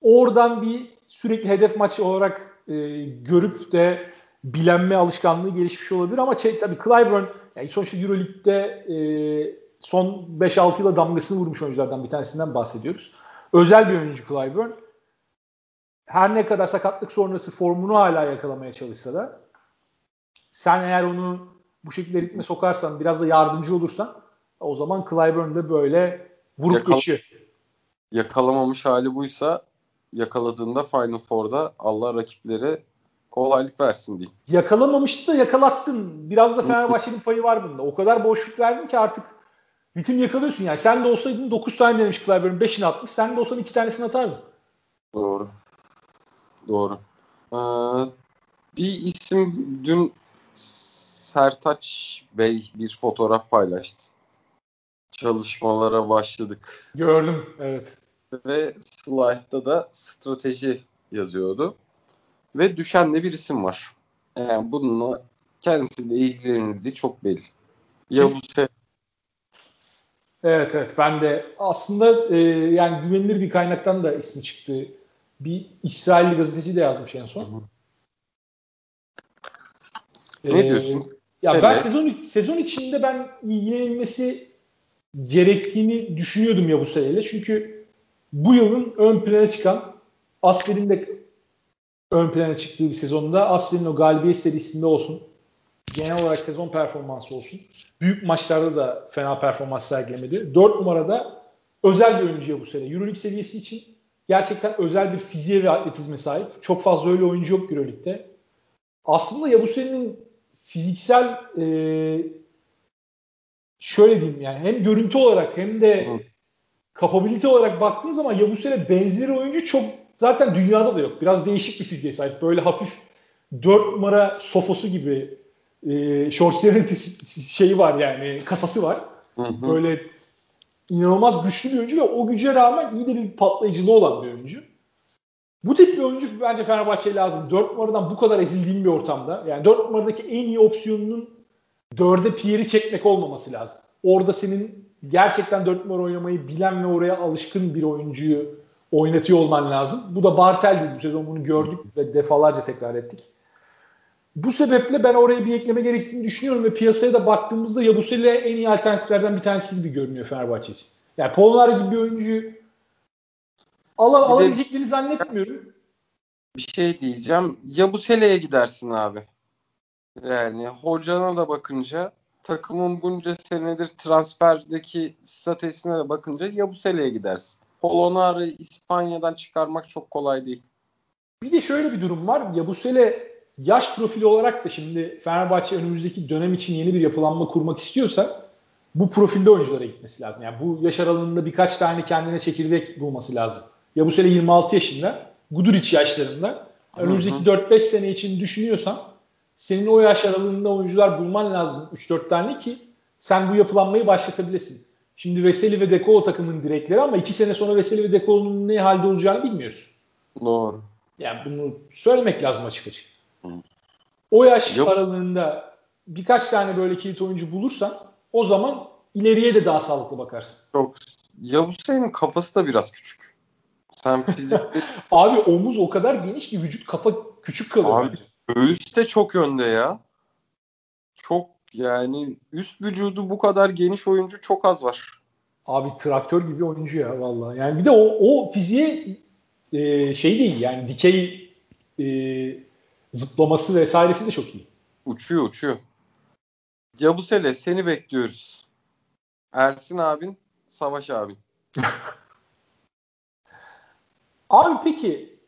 oradan bir sürekli hedef maçı olarak e, görüp de bilenme alışkanlığı gelişmiş olabilir ama şey, tabii Clyburn yani sonuçta Euroleague'de e, son 5-6 yıla damgasını vurmuş oyunculardan bir tanesinden bahsediyoruz. Özel bir oyuncu Clyburn. Her ne kadar sakatlık sonrası formunu hala yakalamaya çalışsa da sen eğer onu bu şekilde ritme sokarsan, biraz da yardımcı olursan o zaman Clyburn de böyle vurup Yakal- geçiyor. Yakalamamış hali buysa yakaladığında Final Four'da Allah rakipleri kolaylık versin diyeyim. Yakalamamıştı da yakalattın. Biraz da Fenerbahçe'nin payı var bunda. O kadar boşluk verdin ki artık ritim yakalıyorsun yani. Sen de olsaydın 9 tane denemiş Clyburn'un 5'ini atmış. Sen de olsan 2 tanesini atardın. Doğru. Doğru. Ee, bir isim dün Sertaç Bey bir fotoğraf paylaştı. Çalışmalara başladık. Gördüm, evet. Ve slide'da da strateji yazıyordu. Ve düşen de bir isim var. Yani bununla kendisiyle ilgilenildiği çok belli. Yavuz Se Evet evet ben de aslında e, yani güvenilir bir kaynaktan da ismi çıktı. Bir İsrailli gazeteci de yazmış en son. Hı hı. Ne ee, diyorsun? Ya evet. ben sezon sezon içinde ben ilgilenilmesi gerektiğini düşünüyordum ya bu seneyle. Çünkü bu yılın ön plana çıkan Asfer'in de ön plana çıktığı bir sezonda Asfer'in o galibiyet serisinde olsun. Genel olarak sezon performansı olsun. Büyük maçlarda da fena performans sergilemedi. 4 numarada özel bir oyuncuya bu sene. Euroleague seviyesi için gerçekten özel bir fiziğe ve atletizme sahip. Çok fazla öyle oyuncu yok Euroleague'de. Aslında Yabusele'nin fiziksel e, şöyle diyeyim yani hem görüntü olarak hem de kapabilite olarak baktığın zaman Yabusele benzeri oyuncu çok zaten dünyada da yok. Biraz değişik bir fiziğe sahip. Böyle hafif 4 numara sofosu gibi e, short şeyi var yani kasası var. Hı hı. Böyle inanılmaz güçlü bir oyuncu ve o güce rağmen iyi de bir patlayıcılığı olan bir oyuncu. Bu tip bir oyuncu bence Fenerbahçe'ye lazım. 4 numaradan bu kadar ezildiğim bir ortamda. Yani 4 numaradaki en iyi opsiyonunun 4'e Pierre'i çekmek olmaması lazım. Orada senin gerçekten 4 numara oynamayı bilen ve oraya alışkın bir oyuncuyu oynatıyor olman lazım. Bu da Bartel'di. Bu sezon bunu gördük ve defalarca tekrar ettik. Bu sebeple ben oraya bir ekleme gerektiğini düşünüyorum ve piyasaya da baktığımızda Yabusele en iyi alternatiflerden bir tanesi gibi görünüyor Fenerbahçe için. Yani Polnar gibi bir oyuncuyu al alabileceklerini zannetmiyorum. Bir şey diyeceğim. Yabusele'ye gidersin abi. Yani hocana da bakınca takımın bunca senedir transferdeki stratejisine de bakınca Yabusele'ye gidersin. Polonar'ı İspanya'dan çıkarmak çok kolay değil. Bir de şöyle bir durum var. Yabusele yaş profili olarak da şimdi Fenerbahçe önümüzdeki dönem için yeni bir yapılanma kurmak istiyorsa bu profilde oyunculara gitmesi lazım. Yani bu yaş aralığında birkaç tane kendine çekirdek bulması lazım. Ya bu sene 26 yaşında, Guduric yaşlarında. Önümüzdeki 4-5 sene için düşünüyorsan senin o yaş aralığında oyuncular bulman lazım 3-4 tane ki sen bu yapılanmayı başlatabilesin. Şimdi Veseli ve Dekolo takımın direkleri ama 2 sene sonra Veseli ve Dekolo'nun ne halde olacağını bilmiyoruz. Doğru. Yani bunu söylemek lazım açık açık. O yaş Yok. aralığında birkaç tane böyle kilit oyuncu bulursan o zaman ileriye de daha sağlıklı bakarsın. Çok. Yavuz Seyn'in kafası da biraz küçük. Sen fizikte... Abi omuz o kadar geniş ki vücut kafa küçük kalıyor Abi. Göğüs de çok önde ya. Çok yani üst vücudu bu kadar geniş oyuncu çok az var. Abi traktör gibi oyuncu ya vallahi. Yani bir de o, o fiziğe e, şey değil yani dikey e, zıplaması vesairesi de çok iyi. Uçuyor uçuyor. Yabusele seni bekliyoruz. Ersin abin, Savaş abin. Abi peki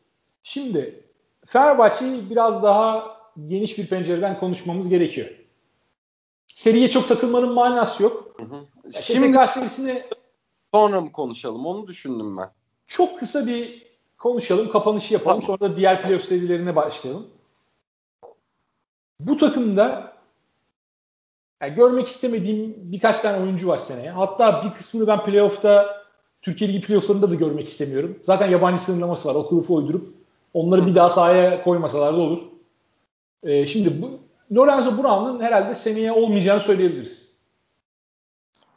şimdi Fenerbahçe'yi biraz daha geniş bir pencereden konuşmamız gerekiyor. Seriye çok takılmanın manası yok. Hı hı. Şimdi serisini sonra mı konuşalım? Onu düşündüm ben. Çok kısa bir konuşalım, kapanışı yapalım. Tamam. Sonra da diğer playoff serilerine başlayalım. Bu takımda yani görmek istemediğim birkaç tane oyuncu var seneye. Hatta bir kısmını ben playoff'ta Türkiye Ligi playoff'larında da görmek istemiyorum. Zaten yabancı sınırlaması var. O kılıfı uydurup onları bir daha sahaya koymasalar da olur. Ee, şimdi bu Lorenzo Brown'un herhalde seneye olmayacağını söyleyebiliriz.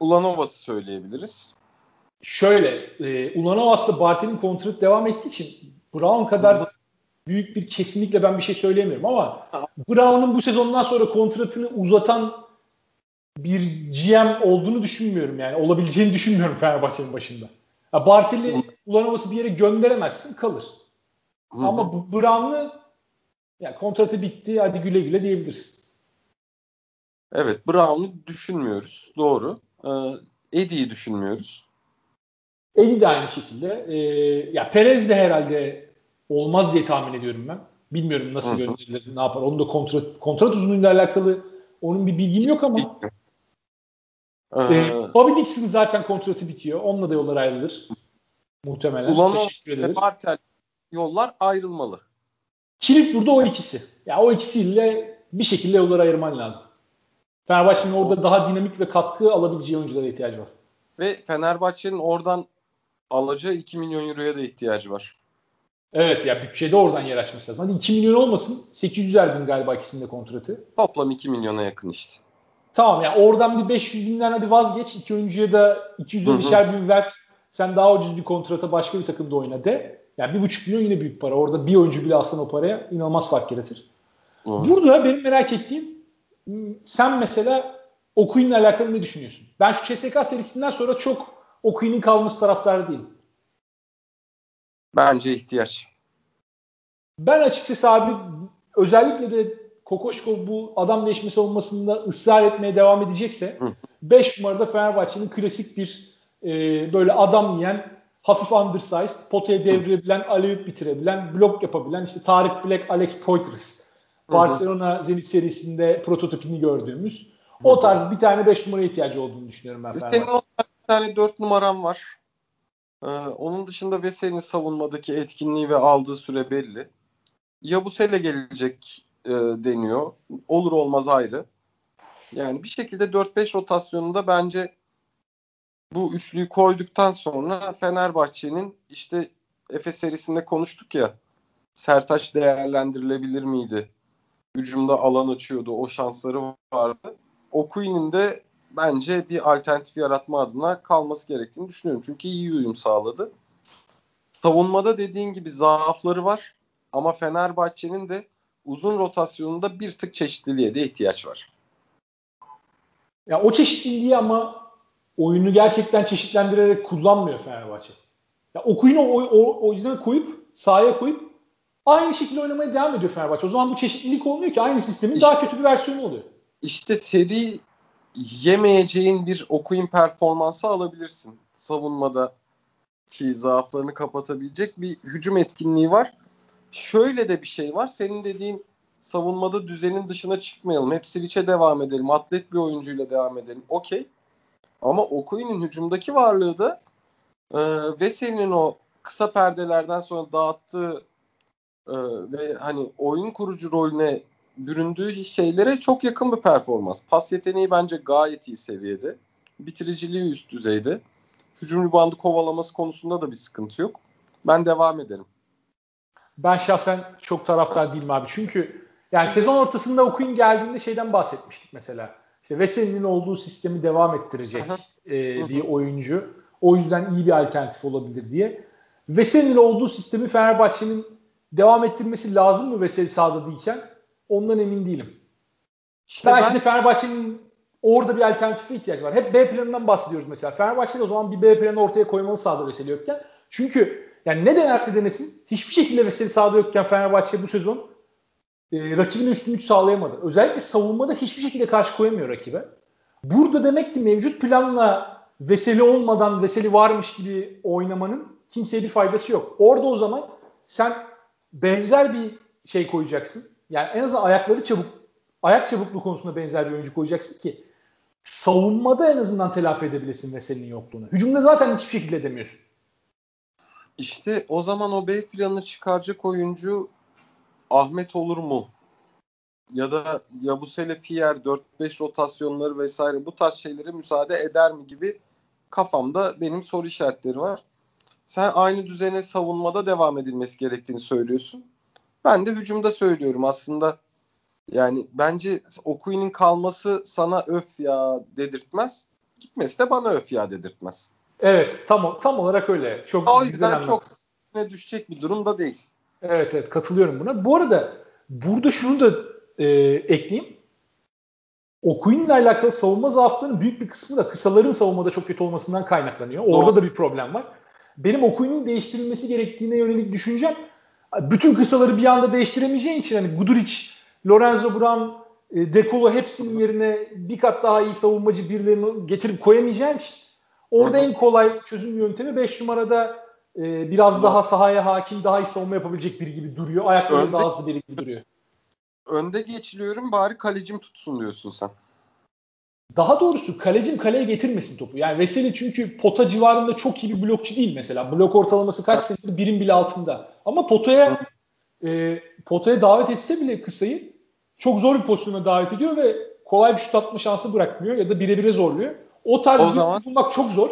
Ulanovas'ı söyleyebiliriz. Şöyle, e, Ulanovas'la Bartel'in kontratı devam ettiği için Brown kadar büyük bir kesinlikle ben bir şey söyleyemiyorum ama Brown'un bu sezondan sonra kontratını uzatan bir GM olduğunu düşünmüyorum yani. Olabileceğini düşünmüyorum Fenerbahçe'nin başında. Ya Bartel'i Ulanovas'ı bir yere gönderemezsin kalır. Hı-hı. Ama Brown'u ya kontratı bitti hadi güle güle diyebilirsin. Evet Brown'u düşünmüyoruz. Doğru. Ee, Eddie'yi düşünmüyoruz. Eddie de aynı şekilde. Ee, ya Perez de herhalde olmaz diye tahmin ediyorum ben. Bilmiyorum nasıl gönderilir, ne yapar. Onun da kontrat, kontrat uzunluğuyla alakalı onun bir bilgim yok ama. Ee, Bobby Dixon zaten kontratı bitiyor. Onunla da yollar ayrılır. Muhtemelen. Ulan Teşekkür. Bartel yollar ayrılmalı. Kilit burada o ikisi. Ya yani o ikisiyle bir şekilde yolları ayırman lazım. Fenerbahçe'nin orada daha dinamik ve katkı alabileceği oyunculara ihtiyacı var. Ve Fenerbahçe'nin oradan alacağı 2 milyon euroya da ihtiyacı var. Evet ya bütçede oradan yer açması lazım. Hadi 2 milyon olmasın. 800'er bin galiba ikisinde kontratı. Toplam 2 milyona yakın işte. Tamam ya oradan bir 500 binden hadi vazgeç. İki oyuncuya da 250'şer bin ver. Sen daha ucuz bir kontrata başka bir takımda oyna de. Yani bir buçuk milyon yine büyük para. Orada bir oyuncu bile alsan o paraya inanılmaz fark yaratır. Hı. Burada benim merak ettiğim sen mesela Okuyun'la alakalı ne düşünüyorsun? Ben şu CSK serisinden sonra çok Okuyun'un kalması taraftarı değilim. Bence ihtiyaç. Ben açıkçası abi özellikle de Kokoşkov bu adam değişme savunmasında ısrar etmeye devam edecekse 5 numarada Fenerbahçe'nin klasik bir e, böyle adam yiyen hafif undersized, potaya devirebilen, aleyhüp bitirebilen, blok yapabilen işte Tarık Black, Alex Poitras. Barcelona Zenit serisinde prototipini gördüğümüz. O tarz bir tane 5 numara ihtiyacı olduğunu düşünüyorum ben Senin bir tane 4 numaram var. Ee, onun dışında Veseli'nin savunmadaki etkinliği ve aldığı süre belli. Yabusele gelecek e, deniyor. Olur olmaz ayrı. Yani bir şekilde 4-5 rotasyonunda bence bu üçlüyü koyduktan sonra Fenerbahçe'nin işte Efes serisinde konuştuk ya Sertaç değerlendirilebilir miydi? Hücumda alan açıyordu. O şansları vardı. Okuyun'un de bence bir alternatif yaratma adına kalması gerektiğini düşünüyorum. Çünkü iyi uyum sağladı. Savunmada dediğin gibi zaafları var. Ama Fenerbahçe'nin de uzun rotasyonunda bir tık çeşitliliğe de ihtiyaç var. Ya o çeşitliliği ama oyunu gerçekten çeşitlendirerek kullanmıyor Fenerbahçe. Ya Okuyun'u o, o, o yüzden koyup sahaya koyup aynı şekilde oynamaya devam ediyor Fenerbahçe. O zaman bu çeşitlilik olmuyor ki aynı sistemin işte, daha kötü bir versiyonu oluyor. İşte seri yemeyeceğin bir okuyun performansı alabilirsin. Savunmada ki zaaflarını kapatabilecek bir hücum etkinliği var. Şöyle de bir şey var. Senin dediğin savunmada düzenin dışına çıkmayalım. Hep switch'e devam edelim. Atlet bir oyuncuyla devam edelim. Okey. Ama Okuyun'un hücumdaki varlığı da e, Veseli'nin o kısa perdelerden sonra dağıttığı e, ve hani oyun kurucu rolüne büründüğü şeylere çok yakın bir performans. Pas yeteneği bence gayet iyi seviyede. Bitiriciliği üst düzeyde. Hücum bandı kovalaması konusunda da bir sıkıntı yok. Ben devam ederim. Ben şahsen çok taraftar değilim abi. Çünkü yani sezon ortasında Okuyun geldiğinde şeyden bahsetmiştik mesela. İşte Veseli'nin olduğu sistemi devam ettirecek e, bir oyuncu. O yüzden iyi bir alternatif olabilir diye. Veseli'nin olduğu sistemi Fenerbahçe'nin devam ettirmesi lazım mı Veseli sahada değilken? Ondan emin değilim. İşte Belki ben... de Fenerbahçe'nin orada bir alternatife ihtiyacı var. Hep B planından bahsediyoruz mesela. Fenerbahçe o zaman bir B planı ortaya koymalı sahada Veseli yokken. Çünkü yani ne denerse denesin hiçbir şekilde Veseli sahada yokken Fenerbahçe bu sezon e, rakibine üstünlük sağlayamadı. Özellikle savunmada hiçbir şekilde karşı koyamıyor rakibe. Burada demek ki mevcut planla Veseli olmadan Veseli varmış gibi oynamanın kimseye bir faydası yok. Orada o zaman sen benzer bir şey koyacaksın. Yani en azından ayakları çabuk, ayak çabukluğu konusunda benzer bir oyuncu koyacaksın ki savunmada en azından telafi edebilesin Veseli'nin yokluğunu. Hücumda zaten hiçbir şekilde edemiyorsun. İşte o zaman o B planını çıkaracak oyuncu Ahmet olur mu? Ya da Yabusele Pierre 4-5 rotasyonları vesaire bu tarz şeylere müsaade eder mi gibi kafamda benim soru işaretleri var. Sen aynı düzene savunmada devam edilmesi gerektiğini söylüyorsun. Ben de hücumda söylüyorum aslında. Yani bence Okuyun'un kalması sana öf ya dedirtmez. Gitmesi de bana öf ya dedirtmez. Evet tam tam olarak öyle. Çok o yüzden çok ne düşecek bir durum da değil. Evet evet katılıyorum buna. Bu arada burada şunu da e, ekleyeyim. Okuyun'la alakalı savunma zaaflarının büyük bir kısmı da kısaların savunmada çok kötü olmasından kaynaklanıyor. Orada Doğru. da bir problem var. Benim Okuyun'un değiştirilmesi gerektiğine yönelik düşüncem bütün kısaları bir anda değiştiremeyeceğin için hani Guduric, Lorenzo Brown, e, Dekolo hepsinin yerine bir kat daha iyi savunmacı birilerini getirip koyamayacağın için orada en kolay çözüm yöntemi 5 numarada e, biraz daha sahaya hakim, daha iyi savunma yapabilecek biri gibi duruyor. Ayakları önde, daha hızlı biri gibi duruyor. Önde geçiliyorum bari kalecim tutsun diyorsun sen. Daha doğrusu kalecim kaleye getirmesin topu. Yani Veseli çünkü pota civarında çok iyi bir blokçu değil mesela. Blok ortalaması kaç senedir birim bile altında. Ama potaya e, potaya davet etse bile kısayı çok zor bir pozisyona davet ediyor ve kolay bir şut atma şansı bırakmıyor ya da bire bire zorluyor. O tarz o bir zaman, bulmak çok zor.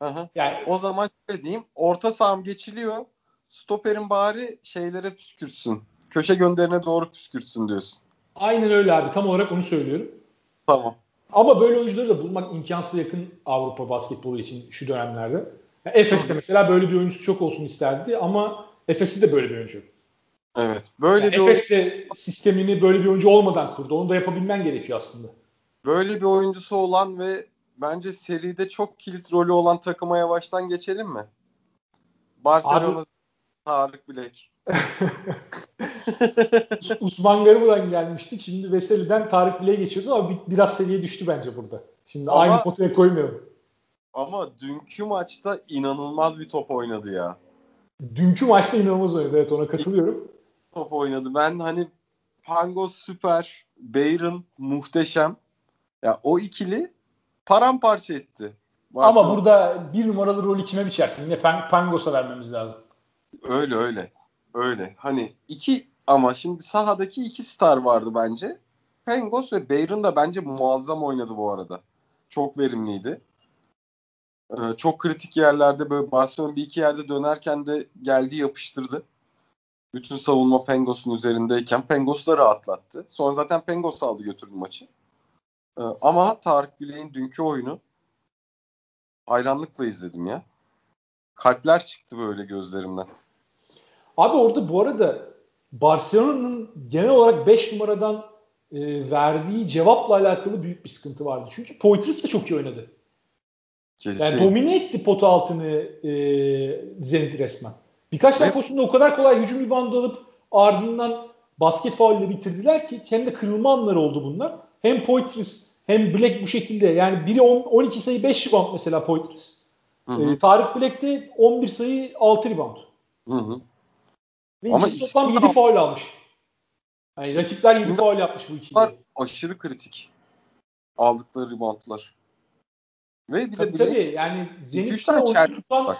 Aha. Yani o zaman şöyle diyeyim. Orta saham geçiliyor. Stoperin bari şeylere püskürsün. Köşe gönderine doğru püskürsün diyorsun. Aynen öyle abi. Tam olarak onu söylüyorum. Tamam. Ama böyle oyuncuları da bulmak imkansız yakın Avrupa basketbolu için şu dönemlerde. Yani Efes'te mesela böyle bir oyuncusu çok olsun isterdi ama Efes'te de böyle bir oyuncu. Evet. Böyle yani bir Efes'te oyuncu... sistemini böyle bir oyuncu olmadan kurdu. Onu da yapabilmen gerekiyor aslında. Böyle bir oyuncusu olan ve bence seride çok kilit rolü olan takıma yavaştan geçelim mi? Barcelona Abi... Tarık Bilek. Usman Gariba'dan gelmişti. Şimdi Veseli'den Tarık Bilek'e geçiyoruz ama biraz seviye düştü bence burada. Şimdi ama, aynı potaya koymayalım. Ama dünkü maçta inanılmaz bir top oynadı ya. Dünkü maçta inanılmaz oynadı. Evet ona katılıyorum. Top oynadı. Ben hani Pangos süper, Bayern muhteşem. Ya o ikili paramparça etti. Barcelona. Ama burada bir numaralı rolü kime biçersin? Yine Pangos'a vermemiz lazım. Öyle öyle. Öyle. Hani iki ama şimdi sahadaki iki star vardı bence. Pangos ve Bayern da bence muazzam oynadı bu arada. Çok verimliydi. Ee, çok kritik yerlerde böyle Barcelona bir iki yerde dönerken de geldi yapıştırdı. Bütün savunma Pengos'un üzerindeyken Pengos da rahatlattı. Sonra zaten Pengos aldı götürdü maçı. Ee, ama Tarık Bilek'in dünkü oyunu hayranlıkla izledim ya. Kalpler çıktı böyle gözlerimden. Abi orada bu arada Barcelona'nın genel olarak 5 numaradan e, verdiği cevapla alakalı büyük bir sıkıntı vardı. Çünkü Poitras da çok iyi oynadı. Kesin. Yani domine etti potu altını e, Zenit resmen. Birkaç tane pozisyonda o kadar kolay hücum ribandı alıp ardından basket faulle bitirdiler ki hem de kırılma anları oldu bunlar. Hem Poitras hem Black bu şekilde yani biri 10, 12 sayı 5 rebound mesela Poitras. Ee, Tarık Black de 11 sayı 6 rebound. Hı hı. İkisi toplam 7 faul almış. Yani rakipler 7 faul yapmış bu ikili. Aşırı kritik. Aldıkları reboundlar. Ve bir tabii, de tabii yani Zenit'te oyunu tutan var.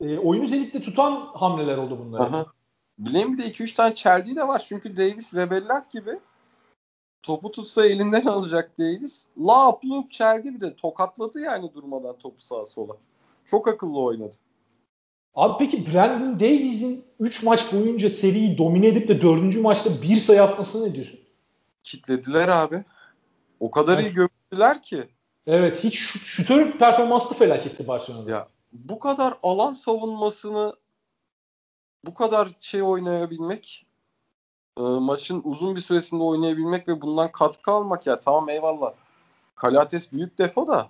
E, oyunu Zenit'te tutan hamleler oldu bunlar. Aha. Bileğin bir de 2-3 tane çeldiği de var. Çünkü Davis Zebellak gibi topu tutsa elinden alacak Davis. Lap lup çeldi bir de tokatladı yani durmadan topu sağa sola. Çok akıllı oynadı. Abi peki Brandon Davis'in 3 maç boyunca seriyi domine edip de 4. maçta bir sayı atmasını ne diyorsun? Kitlediler abi. O kadar evet. iyi gömdüler ki. Evet hiç şut, şutör performansı felaketti Barcelona'da. Ya bu kadar alan savunmasını bu kadar şey oynayabilmek e, maçın uzun bir süresinde oynayabilmek ve bundan katkı almak ya tamam eyvallah. Kalates büyük defo da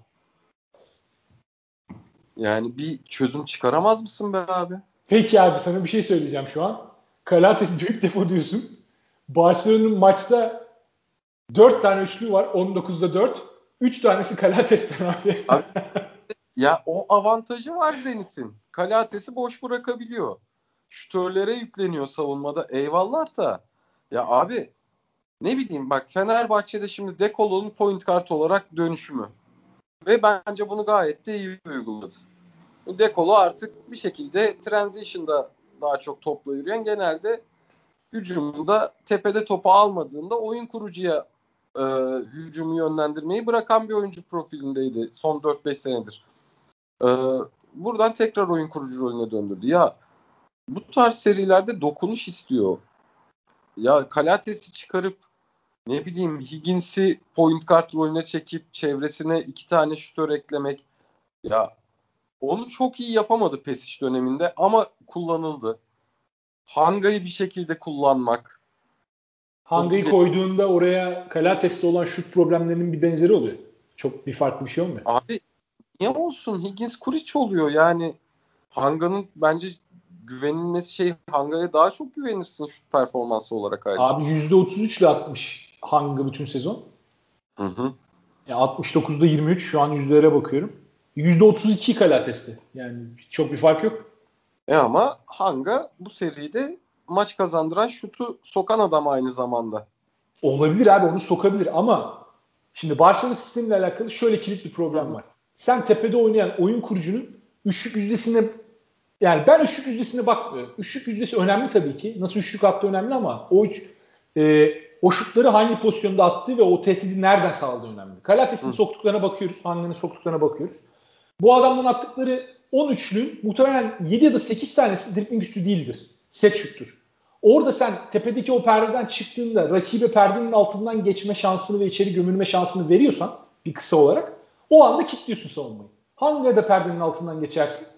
yani bir çözüm çıkaramaz mısın be abi? Peki abi sana bir şey söyleyeceğim şu an. Kalates büyük defo diyorsun. Barcelona'nın maçta 4 tane üçlü var. 19'da 4. 3 tanesi Kalates'ten abi. abi. Ya o avantajı var Zenit'in. Kalates'i boş bırakabiliyor. Şütörlere yükleniyor savunmada. Eyvallah da. Ya abi ne bileyim bak Fenerbahçe'de şimdi Dekolo'nun point kart olarak dönüşümü. Ve bence bunu gayet de iyi uyguladı. Dekolo artık bir şekilde transition'da daha çok topla yürüyen genelde hücumda tepede topu almadığında oyun kurucuya e, hücumu yönlendirmeyi bırakan bir oyuncu profilindeydi son 4-5 senedir. E, buradan tekrar oyun kurucu rolüne döndürdü. Ya bu tarz serilerde dokunuş istiyor. Ya Kalates'i çıkarıp ne bileyim Higgins'i point guard rolüne çekip çevresine iki tane şutör eklemek ya onu çok iyi yapamadı Pesic döneminde ama kullanıldı. Hanga'yı bir şekilde kullanmak. Hanga'yı koyduğunda oraya Kalates'te olan şut problemlerinin bir benzeri oluyor. Çok bir farklı bir şey olmuyor. Abi niye olsun? Higgins Kuriç oluyor yani. Hanga'nın bence güvenilmesi şey Hanga'ya daha çok güvenirsin şut performansı olarak ayrıca. Abi %33 ile 60 Hang'ı bütün sezon. Hı hı. Yani 69'da 23 şu an yüzdelere bakıyorum. %32 kala testi. Yani çok bir fark yok. E ama Hanga bu seride maç kazandıran şutu sokan adam aynı zamanda. Olabilir abi onu sokabilir ama şimdi Barcelona sistemiyle alakalı şöyle kilit bir problem var. Sen tepede oynayan oyun kurucunun üçlük yüzdesine yani ben üçlük yüzdesine bakmıyorum. Üçlük yüzdesi önemli tabii ki. Nasıl üçlük attı önemli ama o e, o şutları hangi pozisyonda attığı ve o tehdidi nereden sağladığı önemli. Kalates'in soktuklarına bakıyoruz. Hanginin soktuklarına bakıyoruz. Bu adamdan attıkları 10 üçlüğün muhtemelen 7 ya da 8 tanesi dribbling üstü değildir. Set şuttur. Orada sen tepedeki o perdeden çıktığında rakibe perdenin altından geçme şansını ve içeri gömülme şansını veriyorsan bir kısa olarak o anda kilitliyorsun savunmayı. Hangi da perdenin altından geçersin?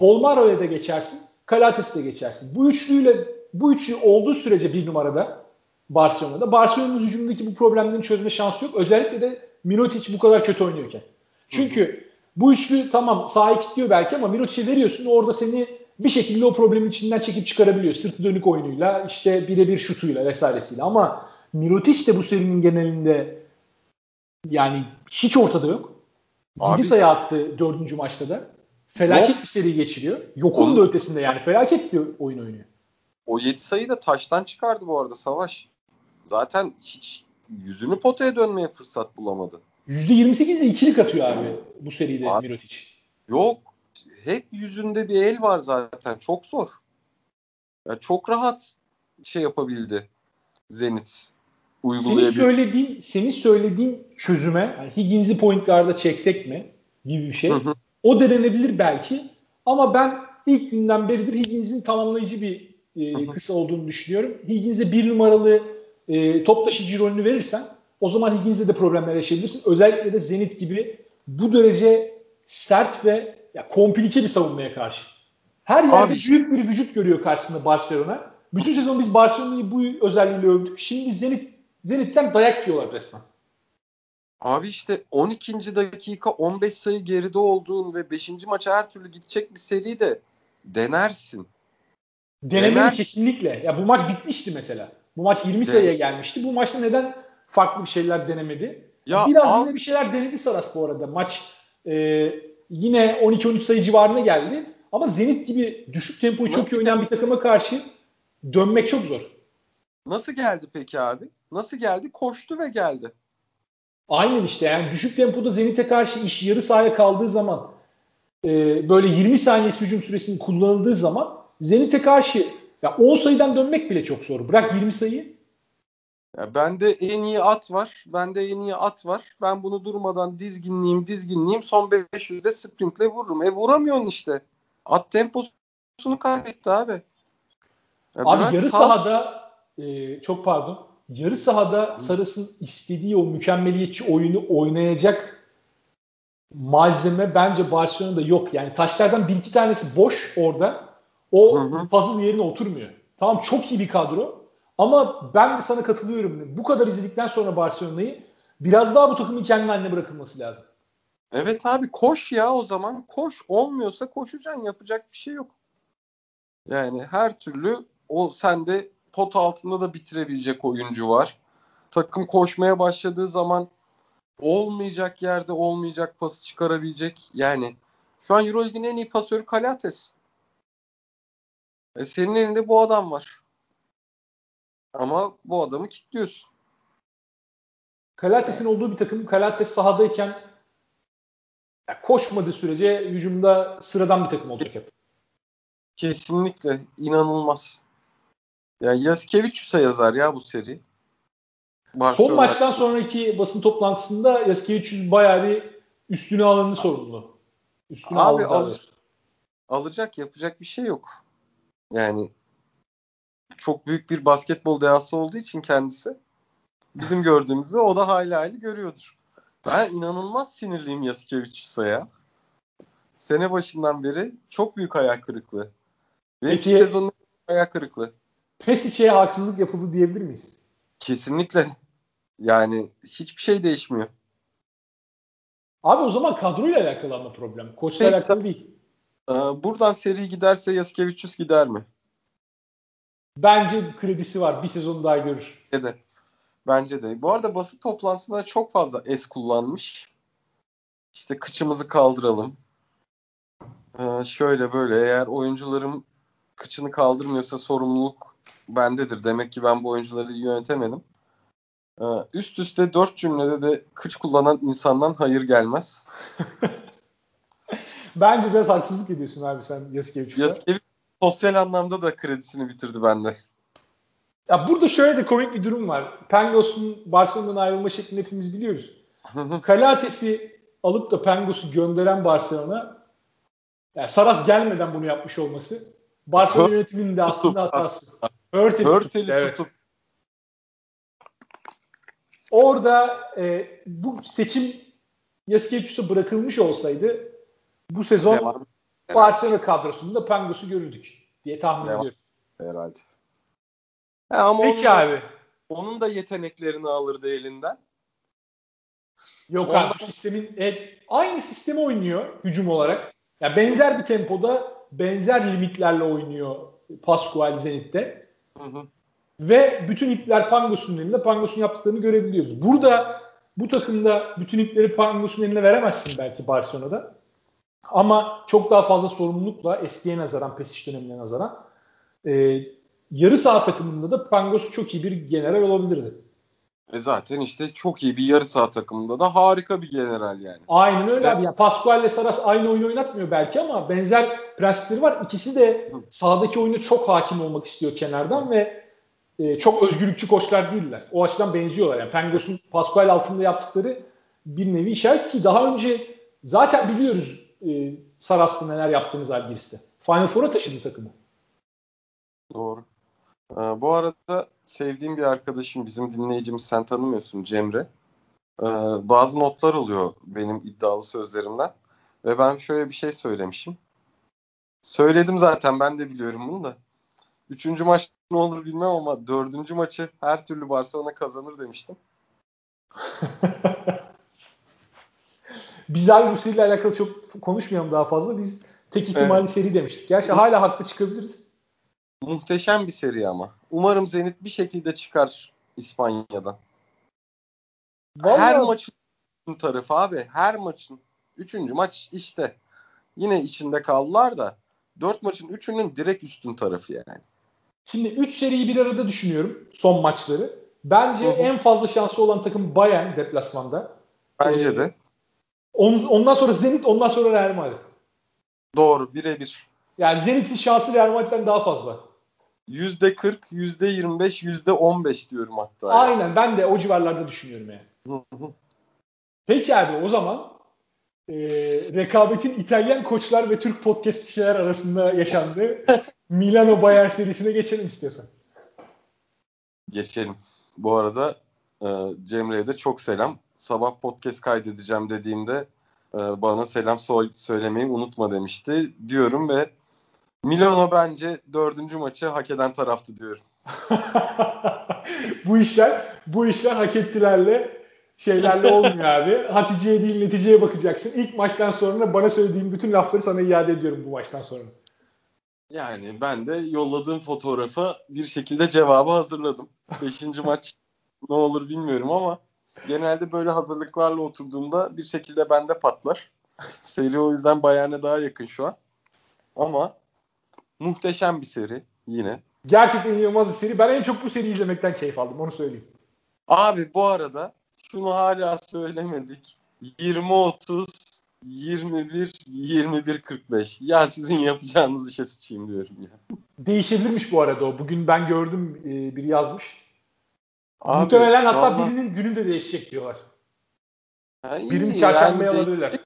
Bolmaro'ya da geçersin. Kalates'e de geçersin. Bu üçlüyle bu üçlü olduğu sürece bir numarada Barcelona'da Barcelona'nın hücumundaki bu problemlerin çözme şansı yok. Özellikle de Mirotic bu kadar kötü oynuyorken. Çünkü bu üçlü tamam sahayı kilitliyor belki ama Mirotic'e veriyorsun orada seni bir şekilde o problemin içinden çekip çıkarabiliyor. Sırtı dönük oyunuyla, işte birebir şutuyla vesairesiyle. Ama Mirotic de bu serinin genelinde yani hiç ortada yok. 7 sayı attı dördüncü maçta da. Felaket Yok. bir seri geçiriyor. Yokun Onun... da ötesinde yani. Felaket bir oyun oynuyor. O 7 sayıyı da taştan çıkardı bu arada Savaş. Zaten hiç yüzünü potaya dönmeye fırsat bulamadı. %28 ile ikilik atıyor abi bu seride abi, Mirotic. Yok. Hep yüzünde bir el var zaten. Çok zor. Ya çok rahat şey yapabildi Zenit. Senin söylediğin, senin söylediğin çözüme yani Higgins'i point guard'a çeksek mi gibi bir şey. Hı hı. O denenebilir belki. Ama ben ilk günden beridir Higgins'in tamamlayıcı bir e, kısa olduğunu düşünüyorum. Higgins'e bir numaralı e, top taşıyıcı rolünü verirsen o zaman Higgins'e de problemler yaşayabilirsin. Özellikle de Zenit gibi bu derece sert ve ya, komplike bir savunmaya karşı. Her yerde Abi, büyük bir vücut görüyor karşısında Barcelona. Bütün sezon biz Barcelona'yı bu özelliğiyle övdük. Şimdi Zenit Zenit'ten dayak yiyorlar resmen. Abi işte 12. dakika 15 sayı geride olduğun ve 5. maça her türlü gidecek bir seri de denersin. Denemeli Dener... kesinlikle. Ya bu maç bitmişti mesela. Bu maç 20 De- sayıya gelmişti. Bu maçta neden farklı bir şeyler denemedi? Ya Biraz al... yine bir şeyler denedi Saras bu arada. Maç e, yine 12-13 sayı civarına geldi. Ama Zenit gibi düşük tempoyu çok iyi oynayan bir takıma karşı dönmek çok zor. Nasıl geldi peki abi? Nasıl geldi? Koştu ve geldi. Aynen işte yani düşük tempoda Zenit'e karşı iş yarı sahaya kaldığı zaman e, böyle 20 saniye hücum süresinin kullanıldığı zaman Zenit'e karşı ya 10 sayıdan dönmek bile çok zor. Bırak 20 sayı. Ya bende en iyi at var. Bende en iyi at var. Ben bunu durmadan dizginleyeyim, dizginleyeyim. Son 500'de sprintle vururum. E vuramıyorsun işte. At temposunu kaybetti abi. Ya abi yarı sağ... sahada e, çok pardon. Yarı sahada Saras'ın istediği o mükemmeliyetçi oyunu oynayacak malzeme bence Barcelona'da yok. Yani taşlardan bir iki tanesi boş orada. O hı hı. puzzle yerine oturmuyor. Tamam çok iyi bir kadro ama ben de sana katılıyorum. Bu kadar izledikten sonra Barcelona'yı biraz daha bu takımın kendi haline bırakılması lazım. Evet abi koş ya o zaman. Koş. Olmuyorsa koşacaksın. Yapacak bir şey yok. Yani her türlü o sende pot altında da bitirebilecek oyuncu var. Takım koşmaya başladığı zaman olmayacak yerde olmayacak pası çıkarabilecek. Yani şu an Euroleague'in en iyi pasörü Kalates. E senin elinde bu adam var. Ama bu adamı kilitliyorsun. Kalates'in olduğu bir takım Kalates sahadayken yani koşmadığı sürece hücumda sıradan bir takım olacak hep. Kesinlikle inanılmaz. Ya Yaskevicius'a yazar ya bu seri. Barcelona Son maçtan sonraki basın toplantısında Yaskevicius bayağı bir üstüne alanını sorumlu. Üstüne Abi al, alacak yapacak bir şey yok. Yani çok büyük bir basketbol dehası olduğu için kendisi bizim gördüğümüzü o da hayli hayli görüyordur. Ben inanılmaz sinirliyim Yaskevicius'a ya. Sene başından beri çok büyük ayak kırıklığı. Ve Peki, sezonun ayak kırıklığı. Pesic'e haksızlık yapıldı diyebilir miyiz? Kesinlikle. Yani hiçbir şey değişmiyor. Abi o zaman kadroyla alakalı ama problem. Koçla Peki, alakalı değil. E, buradan seri giderse Yaskevicius gider mi? Bence kredisi var. Bir sezon daha görür. Bence de. Bence de. Bu arada basın toplantısında çok fazla es kullanmış. İşte kıçımızı kaldıralım. Ee, şöyle böyle eğer oyuncularım kıçını kaldırmıyorsa sorumluluk bendedir. Demek ki ben bu oyuncuları yönetemedim. Ee, üst üste dört cümlede de kıç kullanan insandan hayır gelmez. Bence biraz haksızlık ediyorsun abi sen Yaskevicius'a. Yaskevicius sosyal anlamda da kredisini bitirdi bende. Ya burada şöyle de komik bir durum var. Pengos'un Barcelona'dan ayrılma şeklini hepimiz biliyoruz. Kalates'i alıp da Pengos'u gönderen Barcelona yani Saras gelmeden bunu yapmış olması Barcelona yönetiminin de aslında hatası. Hörtel'i, Hörtel'i tutup, tutup. Orada e, bu seçim Yaskevicius'a bırakılmış olsaydı bu sezon Devam. Barcelona kadrosunda Pangos'u görürdük diye tahmin Devam. ediyorum. Herhalde. He, ama Peki onun abi. Da, onun da yeteneklerini alırdı elinden. Yok Ondan... abi sistemin e, aynı sistemi oynuyor hücum olarak. Ya benzer bir tempoda benzer limitlerle oynuyor Pascual Zenit'te. Hı hı. Ve bütün ipler Pangos'un elinde. Pangos'un yaptıklarını görebiliyoruz. Burada bu takımda bütün ipleri Pangos'un eline veremezsin belki Barcelona'da. Ama çok daha fazla sorumlulukla eskiye nazaran, Pesic dönemine nazaran e, yarı saha takımında da Pangos çok iyi bir general olabilirdi. E zaten işte çok iyi bir yarı saha takımında da harika bir general yani. Aynen öyle evet. abi. Yani Pascual ile Saras aynı oyunu oynatmıyor belki ama benzer prensipleri var. İkisi de sahadaki oyuna çok hakim olmak istiyor kenardan ve e, çok özgürlükçü koçlar değiller. O açıdan benziyorlar. Yani Pangos'un Pascual altında yaptıkları bir nevi işaret ki daha önce zaten biliyoruz e, Saras'ta neler yaptığını zaten birisi. Final Four'a taşıdı takımı. Doğru. Ee, bu arada sevdiğim bir arkadaşım, bizim dinleyicimiz sen tanımıyorsun Cemre. Ee, bazı notlar oluyor benim iddialı sözlerimden. Ve ben şöyle bir şey söylemişim. Söyledim zaten ben de biliyorum bunu da. Üçüncü maç ne olur bilmem ama dördüncü maçı her türlü Barcelona kazanır demiştim. Biz abi bu seriyle alakalı çok konuşmayalım daha fazla. Biz tek ihtimalli evet. seri demiştik. Gerçi hala haklı çıkabiliriz. Muhteşem bir seri ama. Umarım Zenit bir şekilde çıkar İspanya'dan. Vallahi... Her maçın tarafı abi. Her maçın. Üçüncü maç işte. Yine içinde kaldılar da. Dört maçın üçünün direkt üstün tarafı yani. Şimdi üç seriyi bir arada düşünüyorum. Son maçları. Bence Hı-hı. en fazla şansı olan takım Bayern deplasmanda. Bence ee, de. Ondan sonra Zenit, ondan sonra Real Madrid. Doğru, birebir. Yani Zenit'in şansı Real Madrid'den daha fazla. Yüzde 40, yüzde 25, yüzde 15 diyorum hatta. Aynen yani. ben de o civarlarda düşünüyorum yani. Peki abi o zaman e, rekabetin İtalyan koçlar ve Türk podcastçiler arasında yaşandığı Milano Bayern serisine geçelim istiyorsan. Geçelim. Bu arada e, Cemre'ye de çok selam. Sabah podcast kaydedeceğim dediğimde e, bana selam so- söylemeyi unutma demişti diyorum ve Milano bence dördüncü maçı hak eden taraftı diyorum. bu işler bu işler hak ettilerle şeylerle olmuyor abi. Hatice'ye değil neticeye bakacaksın. İlk maçtan sonra bana söylediğim bütün lafları sana iade ediyorum bu maçtan sonra. Yani ben de yolladığım fotoğrafa bir şekilde cevabı hazırladım. Beşinci maç ne olur bilmiyorum ama genelde böyle hazırlıklarla oturduğumda bir şekilde bende patlar. Seri o yüzden Bayern'e daha yakın şu an. Ama Muhteşem bir seri yine. Gerçekten inanılmaz bir seri. Ben en çok bu seriyi izlemekten keyif aldım onu söyleyeyim. Abi bu arada şunu hala söylemedik. 20-30 21-21-45. Ya sizin yapacağınız işe sıçayım diyorum ya. Değişebilirmiş bu arada o. Bugün ben gördüm e, biri yazmış. Abi, Muhtemelen hatta Allah... birinin günü de değişecek diyorlar. Ha, Birini çarşambaya yani alabilirler.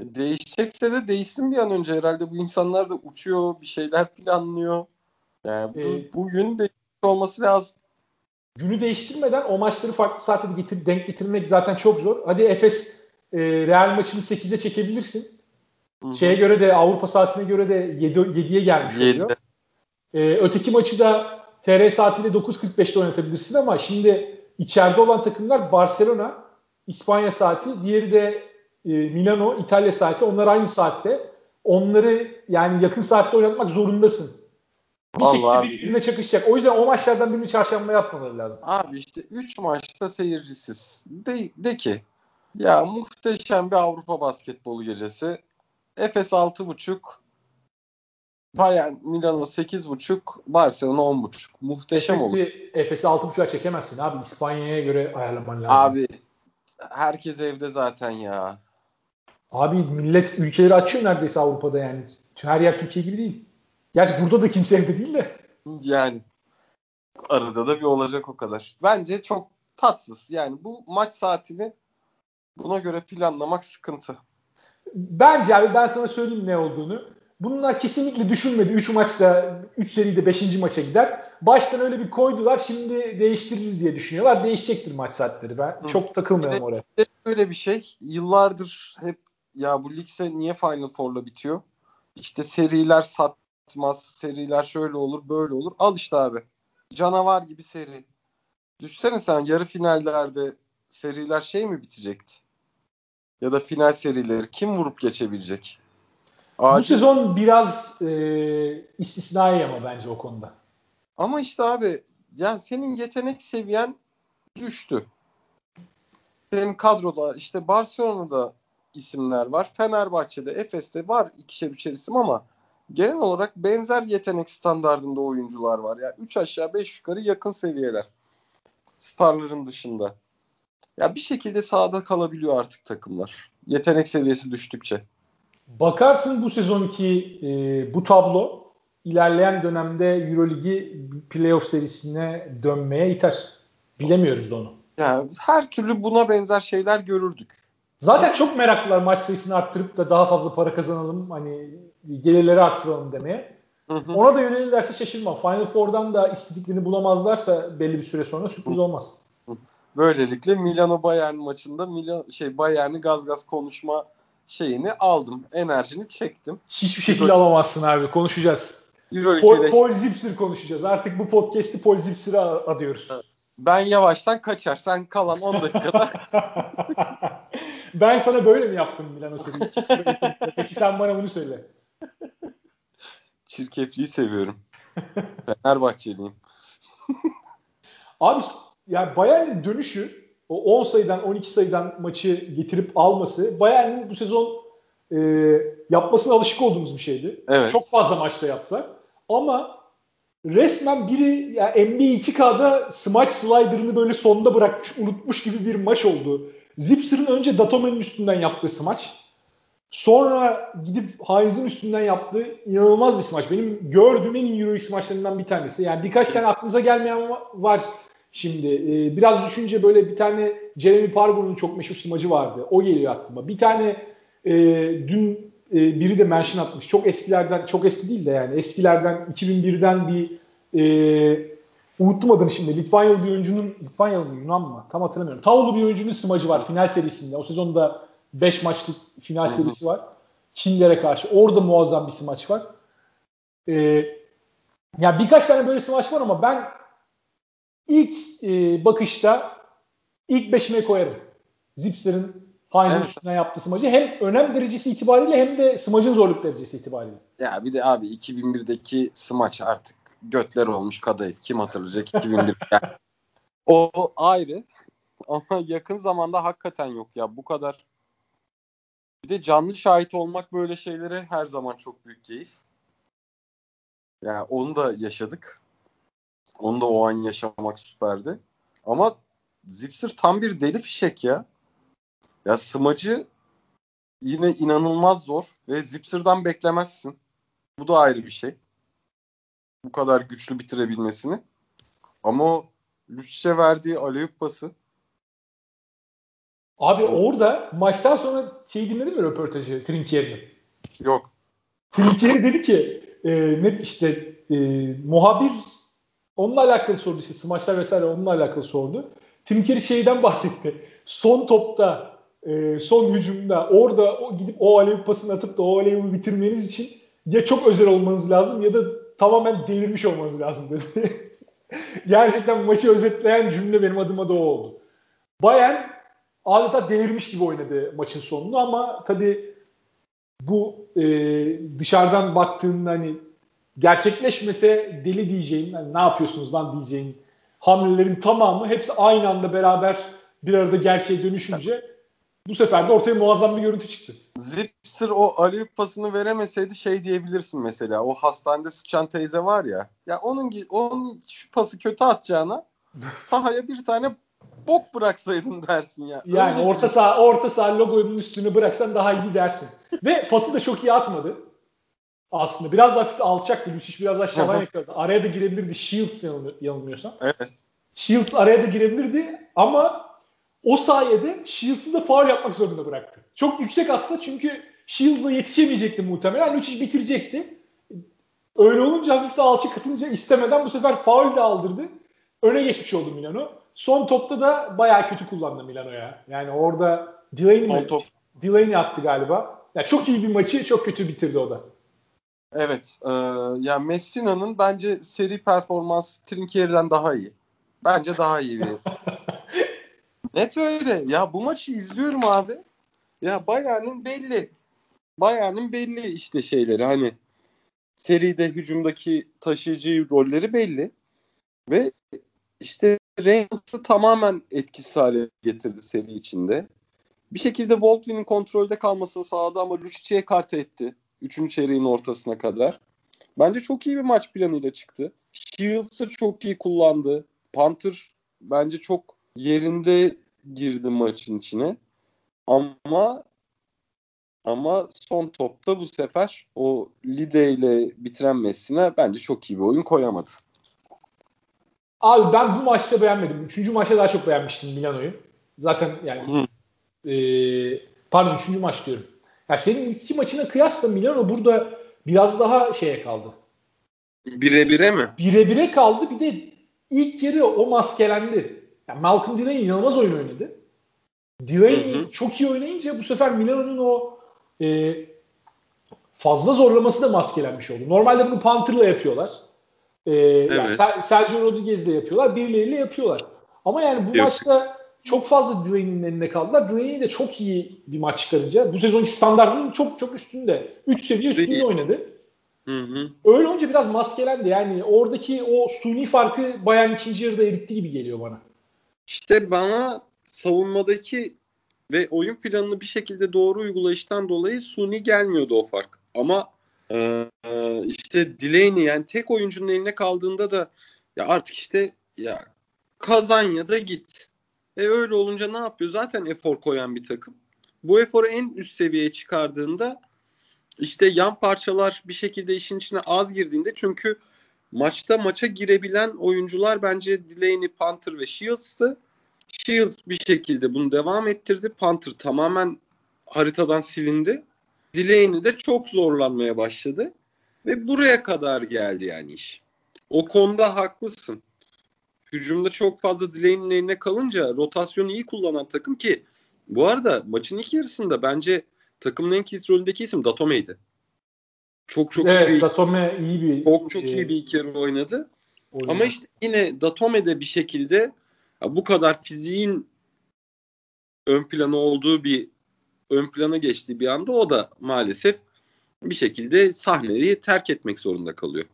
Değişecekse de değişsin bir an önce herhalde. Bu insanlar da uçuyor, bir şeyler planlıyor. Yani bu, ee, bugün de olması lazım. Günü değiştirmeden o maçları farklı saate getir, denk getirmek zaten çok zor. Hadi Efes e, Real maçını 8'e çekebilirsin. Hı-hı. Şeye göre de Avrupa saatine göre de 7, 7'ye gelmiş 7. oluyor. Ee, öteki maçı da TR saatiyle 9.45'te oynatabilirsin ama şimdi içeride olan takımlar Barcelona, İspanya saati, diğeri de e, Milano, İtalya saati onlar aynı saatte. Onları yani yakın saatte oynatmak zorundasın. Bir Vallahi şekilde birbirine çakışacak. O yüzden o maçlardan birini çarşamba yapmaları lazım. Abi işte 3 maçta seyircisiz. De, de ki ya muhteşem bir Avrupa basketbolu gecesi. Efes 6.5 Bayern Milano 8.5 Barcelona 10.5 muhteşem Efes'i, olur. Efes'i 6.5'a çekemezsin abi. İspanya'ya göre ayarlaman lazım. Abi herkes evde zaten ya. Abi millet ülkeleri açıyor neredeyse Avrupa'da yani. Her yer Türkiye gibi değil. Gerçi burada da kimse evde değil de. Yani arada da bir olacak o kadar. Bence çok tatsız. Yani bu maç saatini buna göre planlamak sıkıntı. Bence abi ben sana söyleyeyim ne olduğunu. Bunlar kesinlikle düşünmedi. 3 maçta 3 seride 5. maça gider. Baştan öyle bir koydular. Şimdi değiştiririz diye düşünüyorlar. Değişecektir maç saatleri. Ben Hı. çok takılmıyorum bir oraya. Öyle bir şey. Yıllardır hep ya bu ligse niye Final Four'la bitiyor? İşte seriler satmaz. Seriler şöyle olur böyle olur. Al işte abi. Canavar gibi seri. Düşsene sen yarı finallerde seriler şey mi bitecekti? Ya da final serileri kim vurup geçebilecek? Acil. Bu sezon biraz e, istisnai ama bence o konuda. Ama işte abi yani senin yetenek seviyen düştü. senin kadroda işte Barcelona'da isimler var. Fenerbahçe'de, Efes'te var ikişer üçer isim ama genel olarak benzer yetenek standartında oyuncular var. Yani 3 aşağı 5 yukarı yakın seviyeler. Starların dışında. Ya bir şekilde sahada kalabiliyor artık takımlar. Yetenek seviyesi düştükçe. Bakarsın bu sezonki e, bu tablo ilerleyen dönemde Euroligi playoff serisine dönmeye iter. Bilemiyoruz da onu. Yani her türlü buna benzer şeyler görürdük. Zaten çok meraklılar maç sayısını arttırıp da daha fazla para kazanalım hani gelirleri arttıralım demeye. Hı hı. Ona da yönelirlerse şaşırmam. Final Four'dan da istediklerini bulamazlarsa belli bir süre sonra sürpriz olmaz. Böylelikle Milano Bayern maçında Milan şey Bayern'i gaz gaz konuşma şeyini aldım. Enerjini çektim. Hiçbir şekilde Euro... alamazsın abi. Konuşacağız. Paul, Paul Zipser konuşacağız. Artık bu podcast'i Paul Zipser'a adıyoruz. Ben yavaştan kaçar. Sen kalan 10 dakikada. ben sana böyle mi yaptım Milano seriyi? Peki sen bana bunu söyle. Çirkefliği seviyorum. Fenerbahçeliyim. Abi yani Bayern'in dönüşü o 10 sayıdan 12 sayıdan maçı getirip alması Bayern'in bu sezon e, yapmasına alışık olduğumuz bir şeydi. Evet. Çok fazla maçta yaptılar. Ama resmen biri ya yani NBA 2K'da smaç slider'ını böyle sonda bırakmış, unutmuş gibi bir maç oldu. Zipser'ın önce Datome'nin üstünden yaptığı smaç. Sonra gidip Heinz'in üstünden yaptığı inanılmaz bir smaç. Benim gördüğüm en iyi Euroleague smaçlarından bir tanesi. Yani birkaç tane aklımıza gelmeyen var şimdi. Ee, biraz düşünce böyle bir tane Jeremy Pargo'nun çok meşhur smacı vardı. O geliyor aklıma. Bir tane e, dün e, biri de mention atmış. Çok eskilerden, çok eski değil de yani eskilerden 2001'den bir e, unuttum adını şimdi. Litvanyalı bir oyuncunun, Litvanyalı mı Yunan mı? Tam hatırlamıyorum. Tavulu bir oyuncunun smacı var final serisinde. O sezonda 5 maçlık final Hı-hı. serisi var. Çinlere karşı. Orada muazzam bir smaç var. E, ya birkaç tane böyle smaç var ama ben ilk e, bakışta ilk beşime koyarım. Zipser'ın Heinz'in evet. üstüne yaptığı smacı hem önem derecesi itibariyle hem de smacın zorluk derecesi itibariyle. Ya bir de abi 2001'deki smaç artık götler olmuş kadayıf. Kim hatırlayacak 2001? yani, o ayrı ama yakın zamanda hakikaten yok ya bu kadar. Bir de canlı şahit olmak böyle şeylere her zaman çok büyük keyif. Yani onu da yaşadık. Onu da o an yaşamak süperdi. Ama Zipser tam bir deli fişek ya. Ya smacı yine inanılmaz zor ve Zipser'dan beklemezsin. Bu da ayrı bir şey. Bu kadar güçlü bitirebilmesini. Ama o Lucic'e verdiği aleyhüp pası Abi orada maçtan sonra şey dinledin mi röportajı Trinkieri'nin? Yok. Trinkieri dedi ki e, net işte e, muhabir onunla alakalı sordu işte smaçlar vesaire onunla alakalı sordu. Trinkieri şeyden bahsetti. Son topta e, son hücumda orada o, gidip o alev pasını atıp da o alevi bitirmeniz için ya çok özel olmanız lazım ya da tamamen delirmiş olmanız lazım dedi. Gerçekten maçı özetleyen cümle benim adıma da o oldu. Bayern adeta delirmiş gibi oynadı maçın sonunu ama tabii bu e, dışarıdan baktığında hani gerçekleşmese deli diyeceğin, hani ne yapıyorsunuz lan diyeceğin hamlelerin tamamı hepsi aynı anda beraber bir arada gerçeğe dönüşünce bu sefer de ortaya muazzam bir görüntü çıktı. Zipser o Aliyup pasını veremeseydi şey diyebilirsin mesela. O hastanede sıçan teyze var ya. Ya onun onun şu pası kötü atacağına sahaya bir tane bok bıraksaydın dersin ya. Yani Öyle orta saha orta saha logonun üstünü bıraksan daha iyi dersin. Ve pası da çok iyi atmadı. Aslında biraz daha alçaktı. Lucic biraz aşağıdan yakaladı. Araya da girebilirdi Shields yanılmıyorsam. Evet. Shields araya da girebilirdi ama o sayede Shields'ı da faul yapmak zorunda bıraktı. Çok yüksek atsa çünkü Shields'a yetişemeyecekti muhtemelen. Lucic bitirecekti. Öyle olunca hafif de alçak atınca istemeden bu sefer faul de aldırdı. Öne geçmiş oldu Milano. Son topta da bayağı kötü kullandı Milano'ya. Yani orada Delaney mi? Top. Delaney attı galiba. Yani çok iyi bir maçı çok kötü bitirdi o da. Evet. E, yani Messina'nın bence seri performans Trinkieri'den daha iyi. Bence daha iyi bir. Net öyle. Ya bu maçı izliyorum abi. Ya Bayern'in belli. Bayern'in belli işte şeyleri hani seride hücumdaki taşıyıcı rolleri belli. Ve işte Reynolds'ı tamamen etkisiz hale getirdi seri içinde. Bir şekilde Voltvin'in kontrolde kalmasını sağladı ama Lucic'e kart etti. Üçüncü çeyreğin ortasına kadar. Bence çok iyi bir maç planıyla çıktı. Shields'ı çok iyi kullandı. Panther bence çok yerinde girdi maçın içine. Ama ama son topta bu sefer o Lide ile bitiren Messina bence çok iyi bir oyun koyamadı. Abi ben bu maçta beğenmedim. Üçüncü maçta daha çok beğenmiştim Milano'yu. Zaten yani e, pardon üçüncü maç diyorum. Ya senin iki maçına kıyasla Milano burada biraz daha şeye kaldı. Bire bire mi? Bire bire kaldı. Bir de ilk yarı o maskelendi. Yani Malcolm Delaney inanılmaz oyun oynadı. Delaney hı hı. çok iyi oynayınca bu sefer Milano'nun o e, fazla zorlaması da maskelenmiş oldu. Normalde bunu Panther'la yapıyorlar. E, evet. yani Sergio Rodriguez'le yapıyorlar. Birileriyle yapıyorlar. Ama yani bu Yok. maçta çok fazla Delaney'nin eline kaldılar. Delaney de çok iyi bir maç çıkarınca bu sezonki standartının çok çok üstünde. 3 seviye üstünde Değil. oynadı. Hı hı. Öyle olunca biraz maskelendi. Yani oradaki o suni farkı bayan ikinci yarıda eritti gibi geliyor bana. İşte bana savunmadaki ve oyun planını bir şekilde doğru uygulayıştan dolayı suni gelmiyordu o fark. Ama e, işte Delaney yani tek oyuncunun eline kaldığında da ya artık işte ya kazan ya da git. E öyle olunca ne yapıyor? Zaten efor koyan bir takım. Bu eforu en üst seviyeye çıkardığında işte yan parçalar bir şekilde işin içine az girdiğinde çünkü maçta maça girebilen oyuncular bence Delaney, Panther ve Shields'tı. Shields bir şekilde bunu devam ettirdi. Panther tamamen haritadan silindi. Delaney de çok zorlanmaya başladı. Ve buraya kadar geldi yani iş. O konuda haklısın. Hücumda çok fazla Delaney'nin eline kalınca rotasyonu iyi kullanan takım ki bu arada maçın ilk yarısında bence takımın en kilit rolündeki isim Datome'ydi. Çok çok evet, iyi bir Datome iyi bir çok çok e, iyi bir iki yarı oynadı. Oynadı. Ama işte yine Datome'de bir şekilde bu kadar fiziğin ön plana olduğu bir ön plana geçtiği bir anda o da maalesef bir şekilde sahneyi terk etmek zorunda kalıyor.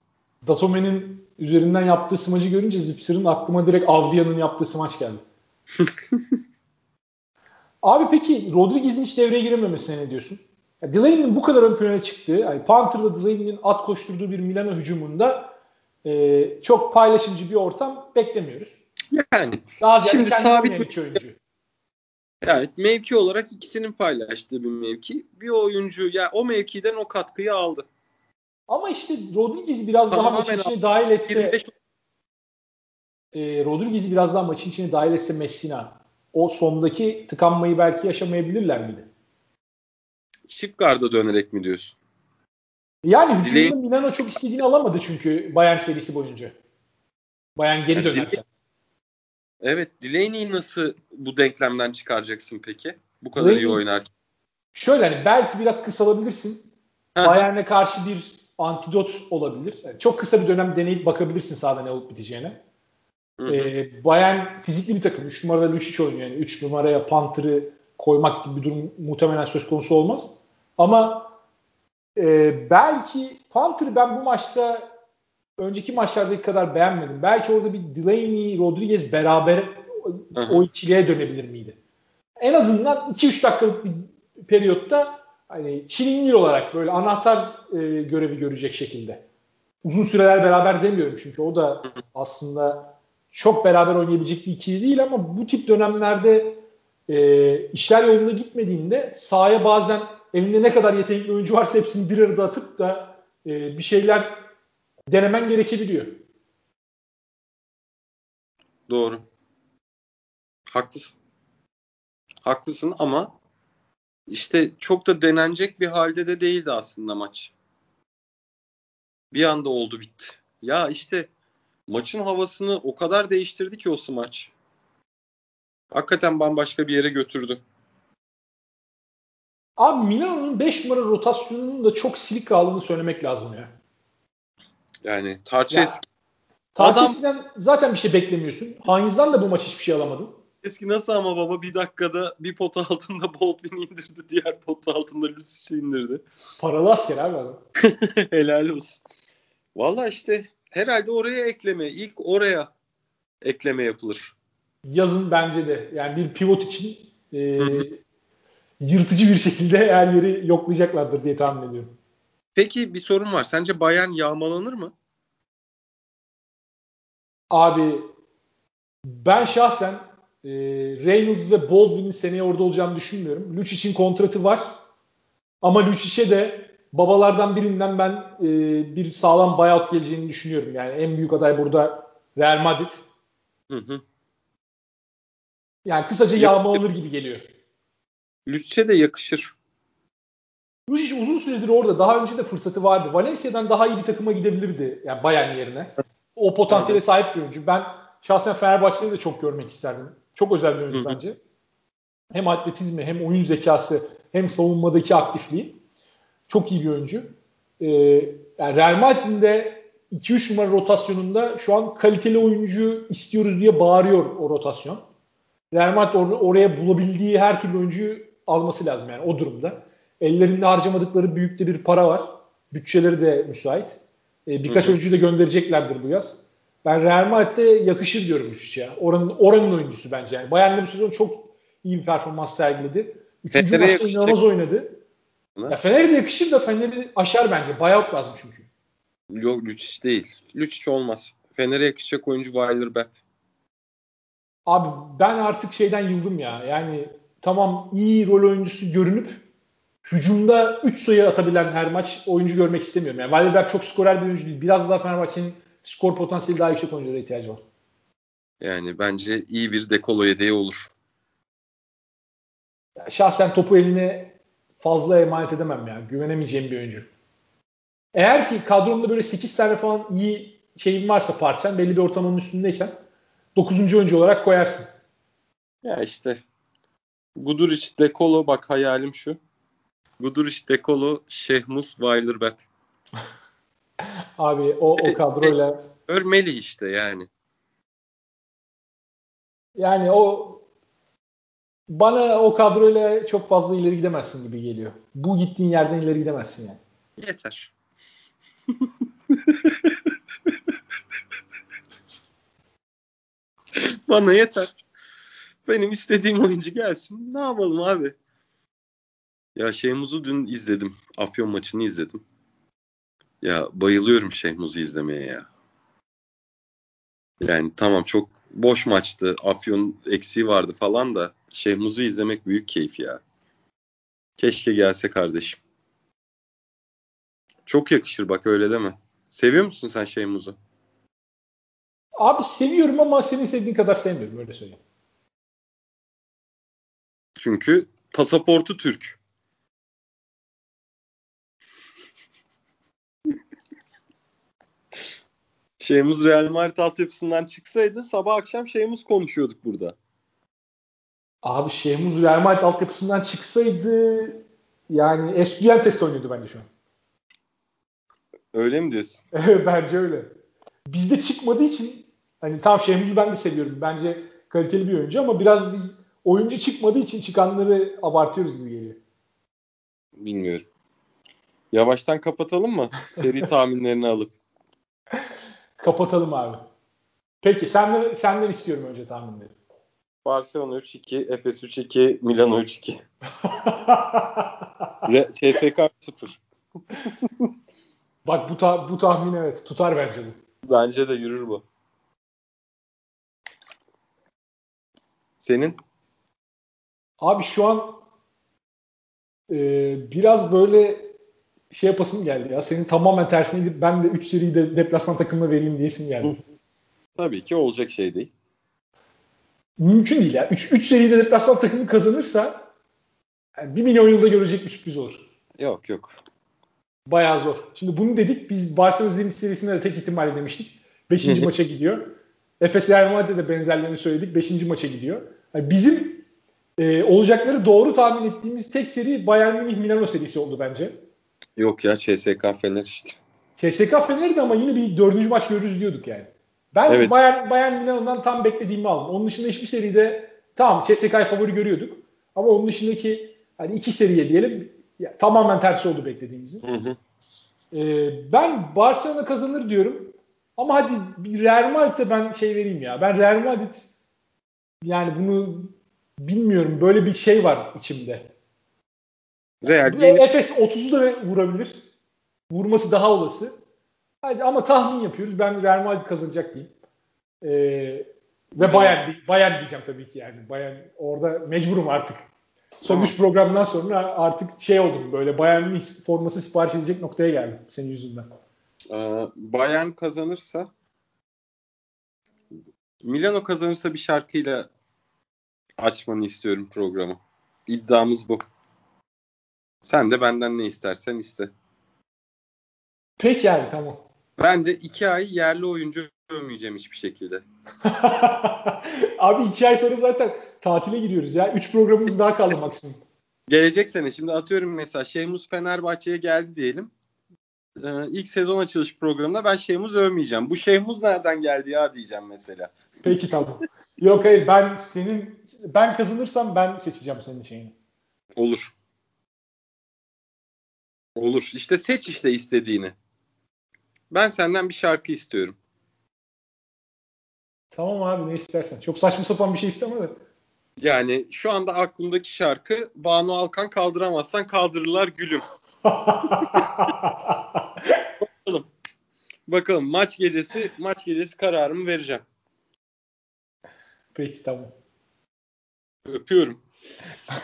Datome'nin üzerinden yaptığı smacı görünce Zipser'ın aklıma direkt Avdia'nın yaptığı smaç geldi. Abi peki Rodriguez'in hiç devreye girememesine ne diyorsun? Ya Delaney'nin bu kadar ön plana çıktığı, yani Panther'la Delaney'nin at koşturduğu bir Milano hücumunda e, çok paylaşımcı bir ortam beklemiyoruz. Yani Daha şimdi sabit bir oyuncu. Yani mevki olarak ikisinin paylaştığı bir mevki. Bir oyuncu ya yani o mevkiden o katkıyı aldı. Ama işte Rodriguez biraz Tamamen daha maçın içine dahil etse 25... e, Rodriguez'i biraz daha maçın içine dahil etse Messina o sondaki tıkanmayı belki yaşamayabilirler miydi? Stuttgart'a dönerek mi diyorsun? Yani hücumda Diley... Milano çok istediğini alamadı çünkü Bayern serisi boyunca. Bayern geri yani dönerken. Evet, Delaney'i nasıl bu denklemden çıkaracaksın peki? Bu kadar Delaney, iyi oynar. Şöyle hani belki biraz kısalabilirsin. Bayern'e karşı bir antidot olabilir. Yani çok kısa bir dönem deneyip bakabilirsin sahada ne olup biteceğine. Hı Ee, Bayern fizikli bir takım. 3 numarada Lucic oynuyor. Yani 3 numaraya Panther'ı koymak gibi bir durum muhtemelen söz konusu olmaz. Ama e, belki Panther'ı ben bu maçta önceki maçlardaki kadar beğenmedim. Belki orada bir Delaney, Rodriguez beraber Hı-hı. o ikiliye dönebilir miydi? En azından 2-3 dakikalık bir periyotta hani çilingir olarak böyle anahtar e, görevi görecek şekilde. Uzun süreler beraber demiyorum çünkü o da aslında çok beraber oynayabilecek bir ikili değil ama bu tip dönemlerde e, işler yolunda gitmediğinde sahaya bazen elinde ne kadar yetenekli oyuncu varsa hepsini bir arada atıp da e, bir şeyler denemen gerekebiliyor. Doğru. Haklısın. Haklısın ama işte çok da denenecek bir halde de değildi aslında maç. Bir anda oldu bitti. Ya işte maçın havasını o kadar değiştirdi ki o maç. Hakikaten bambaşka bir yere götürdü. Abi Milano'nun 5 numara rotasyonunun da çok silik kaldığını söylemek lazım ya. Yani Tarçeski. Tarçeski'den adam... zaten bir şey beklemiyorsun. Heinz'dan da bu maç hiçbir şey alamadın. Eski nasıl ama baba bir dakikada bir pot altında Baldwin indirdi. Diğer pot altında Lucic'i indirdi. Paralı asker abi adam. Helal olsun. Valla işte herhalde oraya ekleme. ilk oraya ekleme yapılır. Yazın bence de. Yani bir pivot için e, yırtıcı bir şekilde her yeri yoklayacaklardır diye tahmin ediyorum. Peki bir sorun var. Sence Bayern yağmalanır mı? Abi ben şahsen e, Reynolds ve Baldwin'in seneye orada olacağını düşünmüyorum. Lucic'in kontratı var. Ama Lucic'e de babalardan birinden ben e, bir sağlam buyout geleceğini düşünüyorum. Yani en büyük aday burada Real Madrid. Hı hı. Yani kısaca yağmalanır gibi geliyor. Lucic'e de yakışır. Lucic uzun süredir orada. Daha önce de fırsatı vardı. Valencia'dan daha iyi bir takıma gidebilirdi. Yani Bayern yerine. O potansiyele sahip bir oyuncu. Ben şahsen Fenerbahçe'yi de çok görmek isterdim. Çok özel bir oyuncu bence. Hem atletizmi hem oyun zekası hem savunmadaki aktifliği. Çok iyi bir oyuncu. Ee, yani Real Madrid'in de 2-3 numara rotasyonunda şu an kaliteli oyuncu istiyoruz diye bağırıyor o rotasyon. Real Madrid or- oraya bulabildiği her türlü oyuncuyu alması lazım yani o durumda. Ellerinde harcamadıkları büyükte bir para var. Bütçeleri de müsait. Ee, birkaç Hı-hı. oyuncuyu da göndereceklerdir bu yaz. Ben Real Madrid'de yakışır diyorum Üçüç ya. Oranın, oranın oyuncusu bence yani. Bayern'de bu sezon çok iyi bir performans sergiledi. Üçüncü Fener'e maçta inanılmaz oynadı. Ya Fener'e de yakışır da Fener'i aşar bence. Buyout lazım çünkü. Yok Lucic değil. Lucic olmaz. Fener'e yakışacak oyuncu Weiler Bepp. Abi ben artık şeyden yıldım ya. Yani tamam iyi rol oyuncusu görünüp hücumda 3 sayı atabilen her maç oyuncu görmek istemiyorum. Yani Weiler Bepp çok skorer bir oyuncu değil. Biraz daha Fenerbahçe'nin skor potansiyeli daha yüksek oyunculara ihtiyacı var. Yani bence iyi bir dekolo yedeği olur. Ya şahsen topu eline fazla emanet edemem ya. Güvenemeyeceğim bir oyuncu. Eğer ki kadronda böyle 8 tane falan iyi şeyin varsa parçan belli bir ortamın üstündeysen 9. oyuncu olarak koyarsın. Ya işte Guduric, Dekolo bak hayalim şu. Guduric, Dekolo, Şehmus, Weilerbach. Abi o, o kadroyla örmeli işte yani. Yani o bana o kadroyla çok fazla ileri gidemezsin gibi geliyor. Bu gittiğin yerden ileri gidemezsin yani. Yeter. bana yeter. Benim istediğim oyuncu gelsin. Ne yapalım abi? Ya Şeymuz'u dün izledim. Afyon maçını izledim. Ya bayılıyorum Şeymuz'u izlemeye ya. Yani tamam çok boş maçtı. Afyon eksiği vardı falan da Şehmuz'u izlemek büyük keyif ya. Keşke gelse kardeşim. Çok yakışır bak öyle deme. Seviyor musun sen Şehmuz'u? Abi seviyorum ama senin sevdiğin kadar sevmiyorum öyle söyleyeyim. Çünkü pasaportu Türk. Şeyimiz Real Madrid altyapısından çıksaydı sabah akşam şeyimiz konuşuyorduk burada. Abi Şeyhmuz Real Madrid altyapısından çıksaydı yani Estudiantes oynuyordu bence şu an. Öyle mi diyorsun? bence öyle. Bizde çıkmadığı için hani tam Şeyhmuz'u ben de seviyorum. Bence kaliteli bir oyuncu ama biraz biz oyuncu çıkmadığı için çıkanları abartıyoruz gibi geliyor. Bilmiyorum. Yavaştan kapatalım mı? Seri tahminlerini alıp. Kapatalım abi. Peki senden, senden istiyorum önce tahminleri. Barcelona 3-2, Efes 3-2, Milano 3-2. CSK 0. Bak bu, ta- bu tahmin evet tutar bence bu. Bence de yürür bu. Senin? Abi şu an e, biraz böyle şey yapasım geldi ya. Senin tamamen tersine gidip ben de 3 seriyi de deplasman takımına vereyim diyesim geldi. Tabii ki olacak şey değil. Mümkün değil ya. 3 3 seride deplasman takımı kazanırsa yani 1 milyon yılda görecek bir sürpriz olur. Yok yok. Bayağı zor. Şimdi bunu dedik. Biz Barcelona Zenit serisinde de tek ihtimalle demiştik. 5. maça gidiyor. Efes Real Madrid'de de benzerlerini söyledik. 5. maça gidiyor. Yani bizim e, olacakları doğru tahmin ettiğimiz tek seri Bayern Münih Milano serisi oldu bence. Yok ya CSK Fener işte. CSK Fener'di ama yine bir dördüncü maç görürüz diyorduk yani. Ben evet. Bayern, Bayern Milano'dan tam beklediğimi aldım. Onun dışında hiçbir seride tamam CSK'yı favori görüyorduk. Ama onun dışındaki hani iki seriye diyelim ya, tamamen tersi oldu beklediğimizin. Hı hı. Ee, ben Barcelona kazanır diyorum. Ama hadi bir Real Madrid'e ben şey vereyim ya. Ben Real Madrid yani bunu bilmiyorum böyle bir şey var içimde. Real yeni... Efes 30'u da vurabilir. Vurması daha olası. Hadi ama tahmin yapıyoruz. Ben Real Madrid kazanacak diyeyim. Ee, ve Bayern, Bayern diyeceğim tabii ki yani. Bayern orada mecburum artık. Son 3 programdan sonra artık şey oldum böyle Bayern forması sipariş edecek noktaya geldim senin yüzünden. Ee, Bayern kazanırsa Milano kazanırsa bir şarkıyla açmanı istiyorum programı. İddiamız bu. Sen de benden ne istersen iste. Peki abi tamam. Ben de iki ay yerli oyuncu övmeyeceğim hiçbir şekilde. abi iki ay sonra zaten tatile gidiyoruz ya. Üç programımız daha kaldı maksimum. Gelecek sene şimdi atıyorum mesela Şehmus Fenerbahçe'ye geldi diyelim. Ee, ilk sezon açılış programında ben Şehmus övmeyeceğim. Bu Şehmus nereden geldi ya diyeceğim mesela. Peki tamam. Yok hayır ben senin ben kazanırsam ben seçeceğim senin şeyini. Olur. Olur. İşte seç işte istediğini. Ben senden bir şarkı istiyorum. Tamam abi ne istersen. Çok saçma sapan bir şey isteme de. Yani şu anda aklımdaki şarkı Banu Alkan kaldıramazsan kaldırırlar gülüm. Bakalım. Bakalım maç gecesi maç gecesi kararımı vereceğim. Peki tamam. Öpüyorum.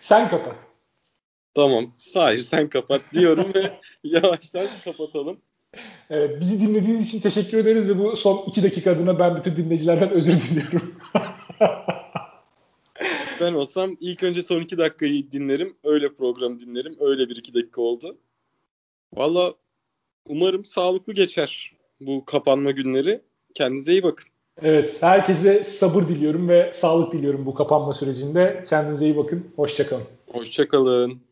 sen kapat. Tamam. Hayır sen kapat diyorum ve yavaştan kapatalım. Evet, bizi dinlediğiniz için teşekkür ederiz ve bu son iki dakika adına ben bütün dinleyicilerden özür diliyorum. ben olsam ilk önce son iki dakikayı dinlerim. Öyle program dinlerim. Öyle bir iki dakika oldu. Valla umarım sağlıklı geçer bu kapanma günleri. Kendinize iyi bakın. Evet, herkese sabır diliyorum ve sağlık diliyorum bu kapanma sürecinde. Kendinize iyi bakın. Hoşçakalın. Hoşçakalın.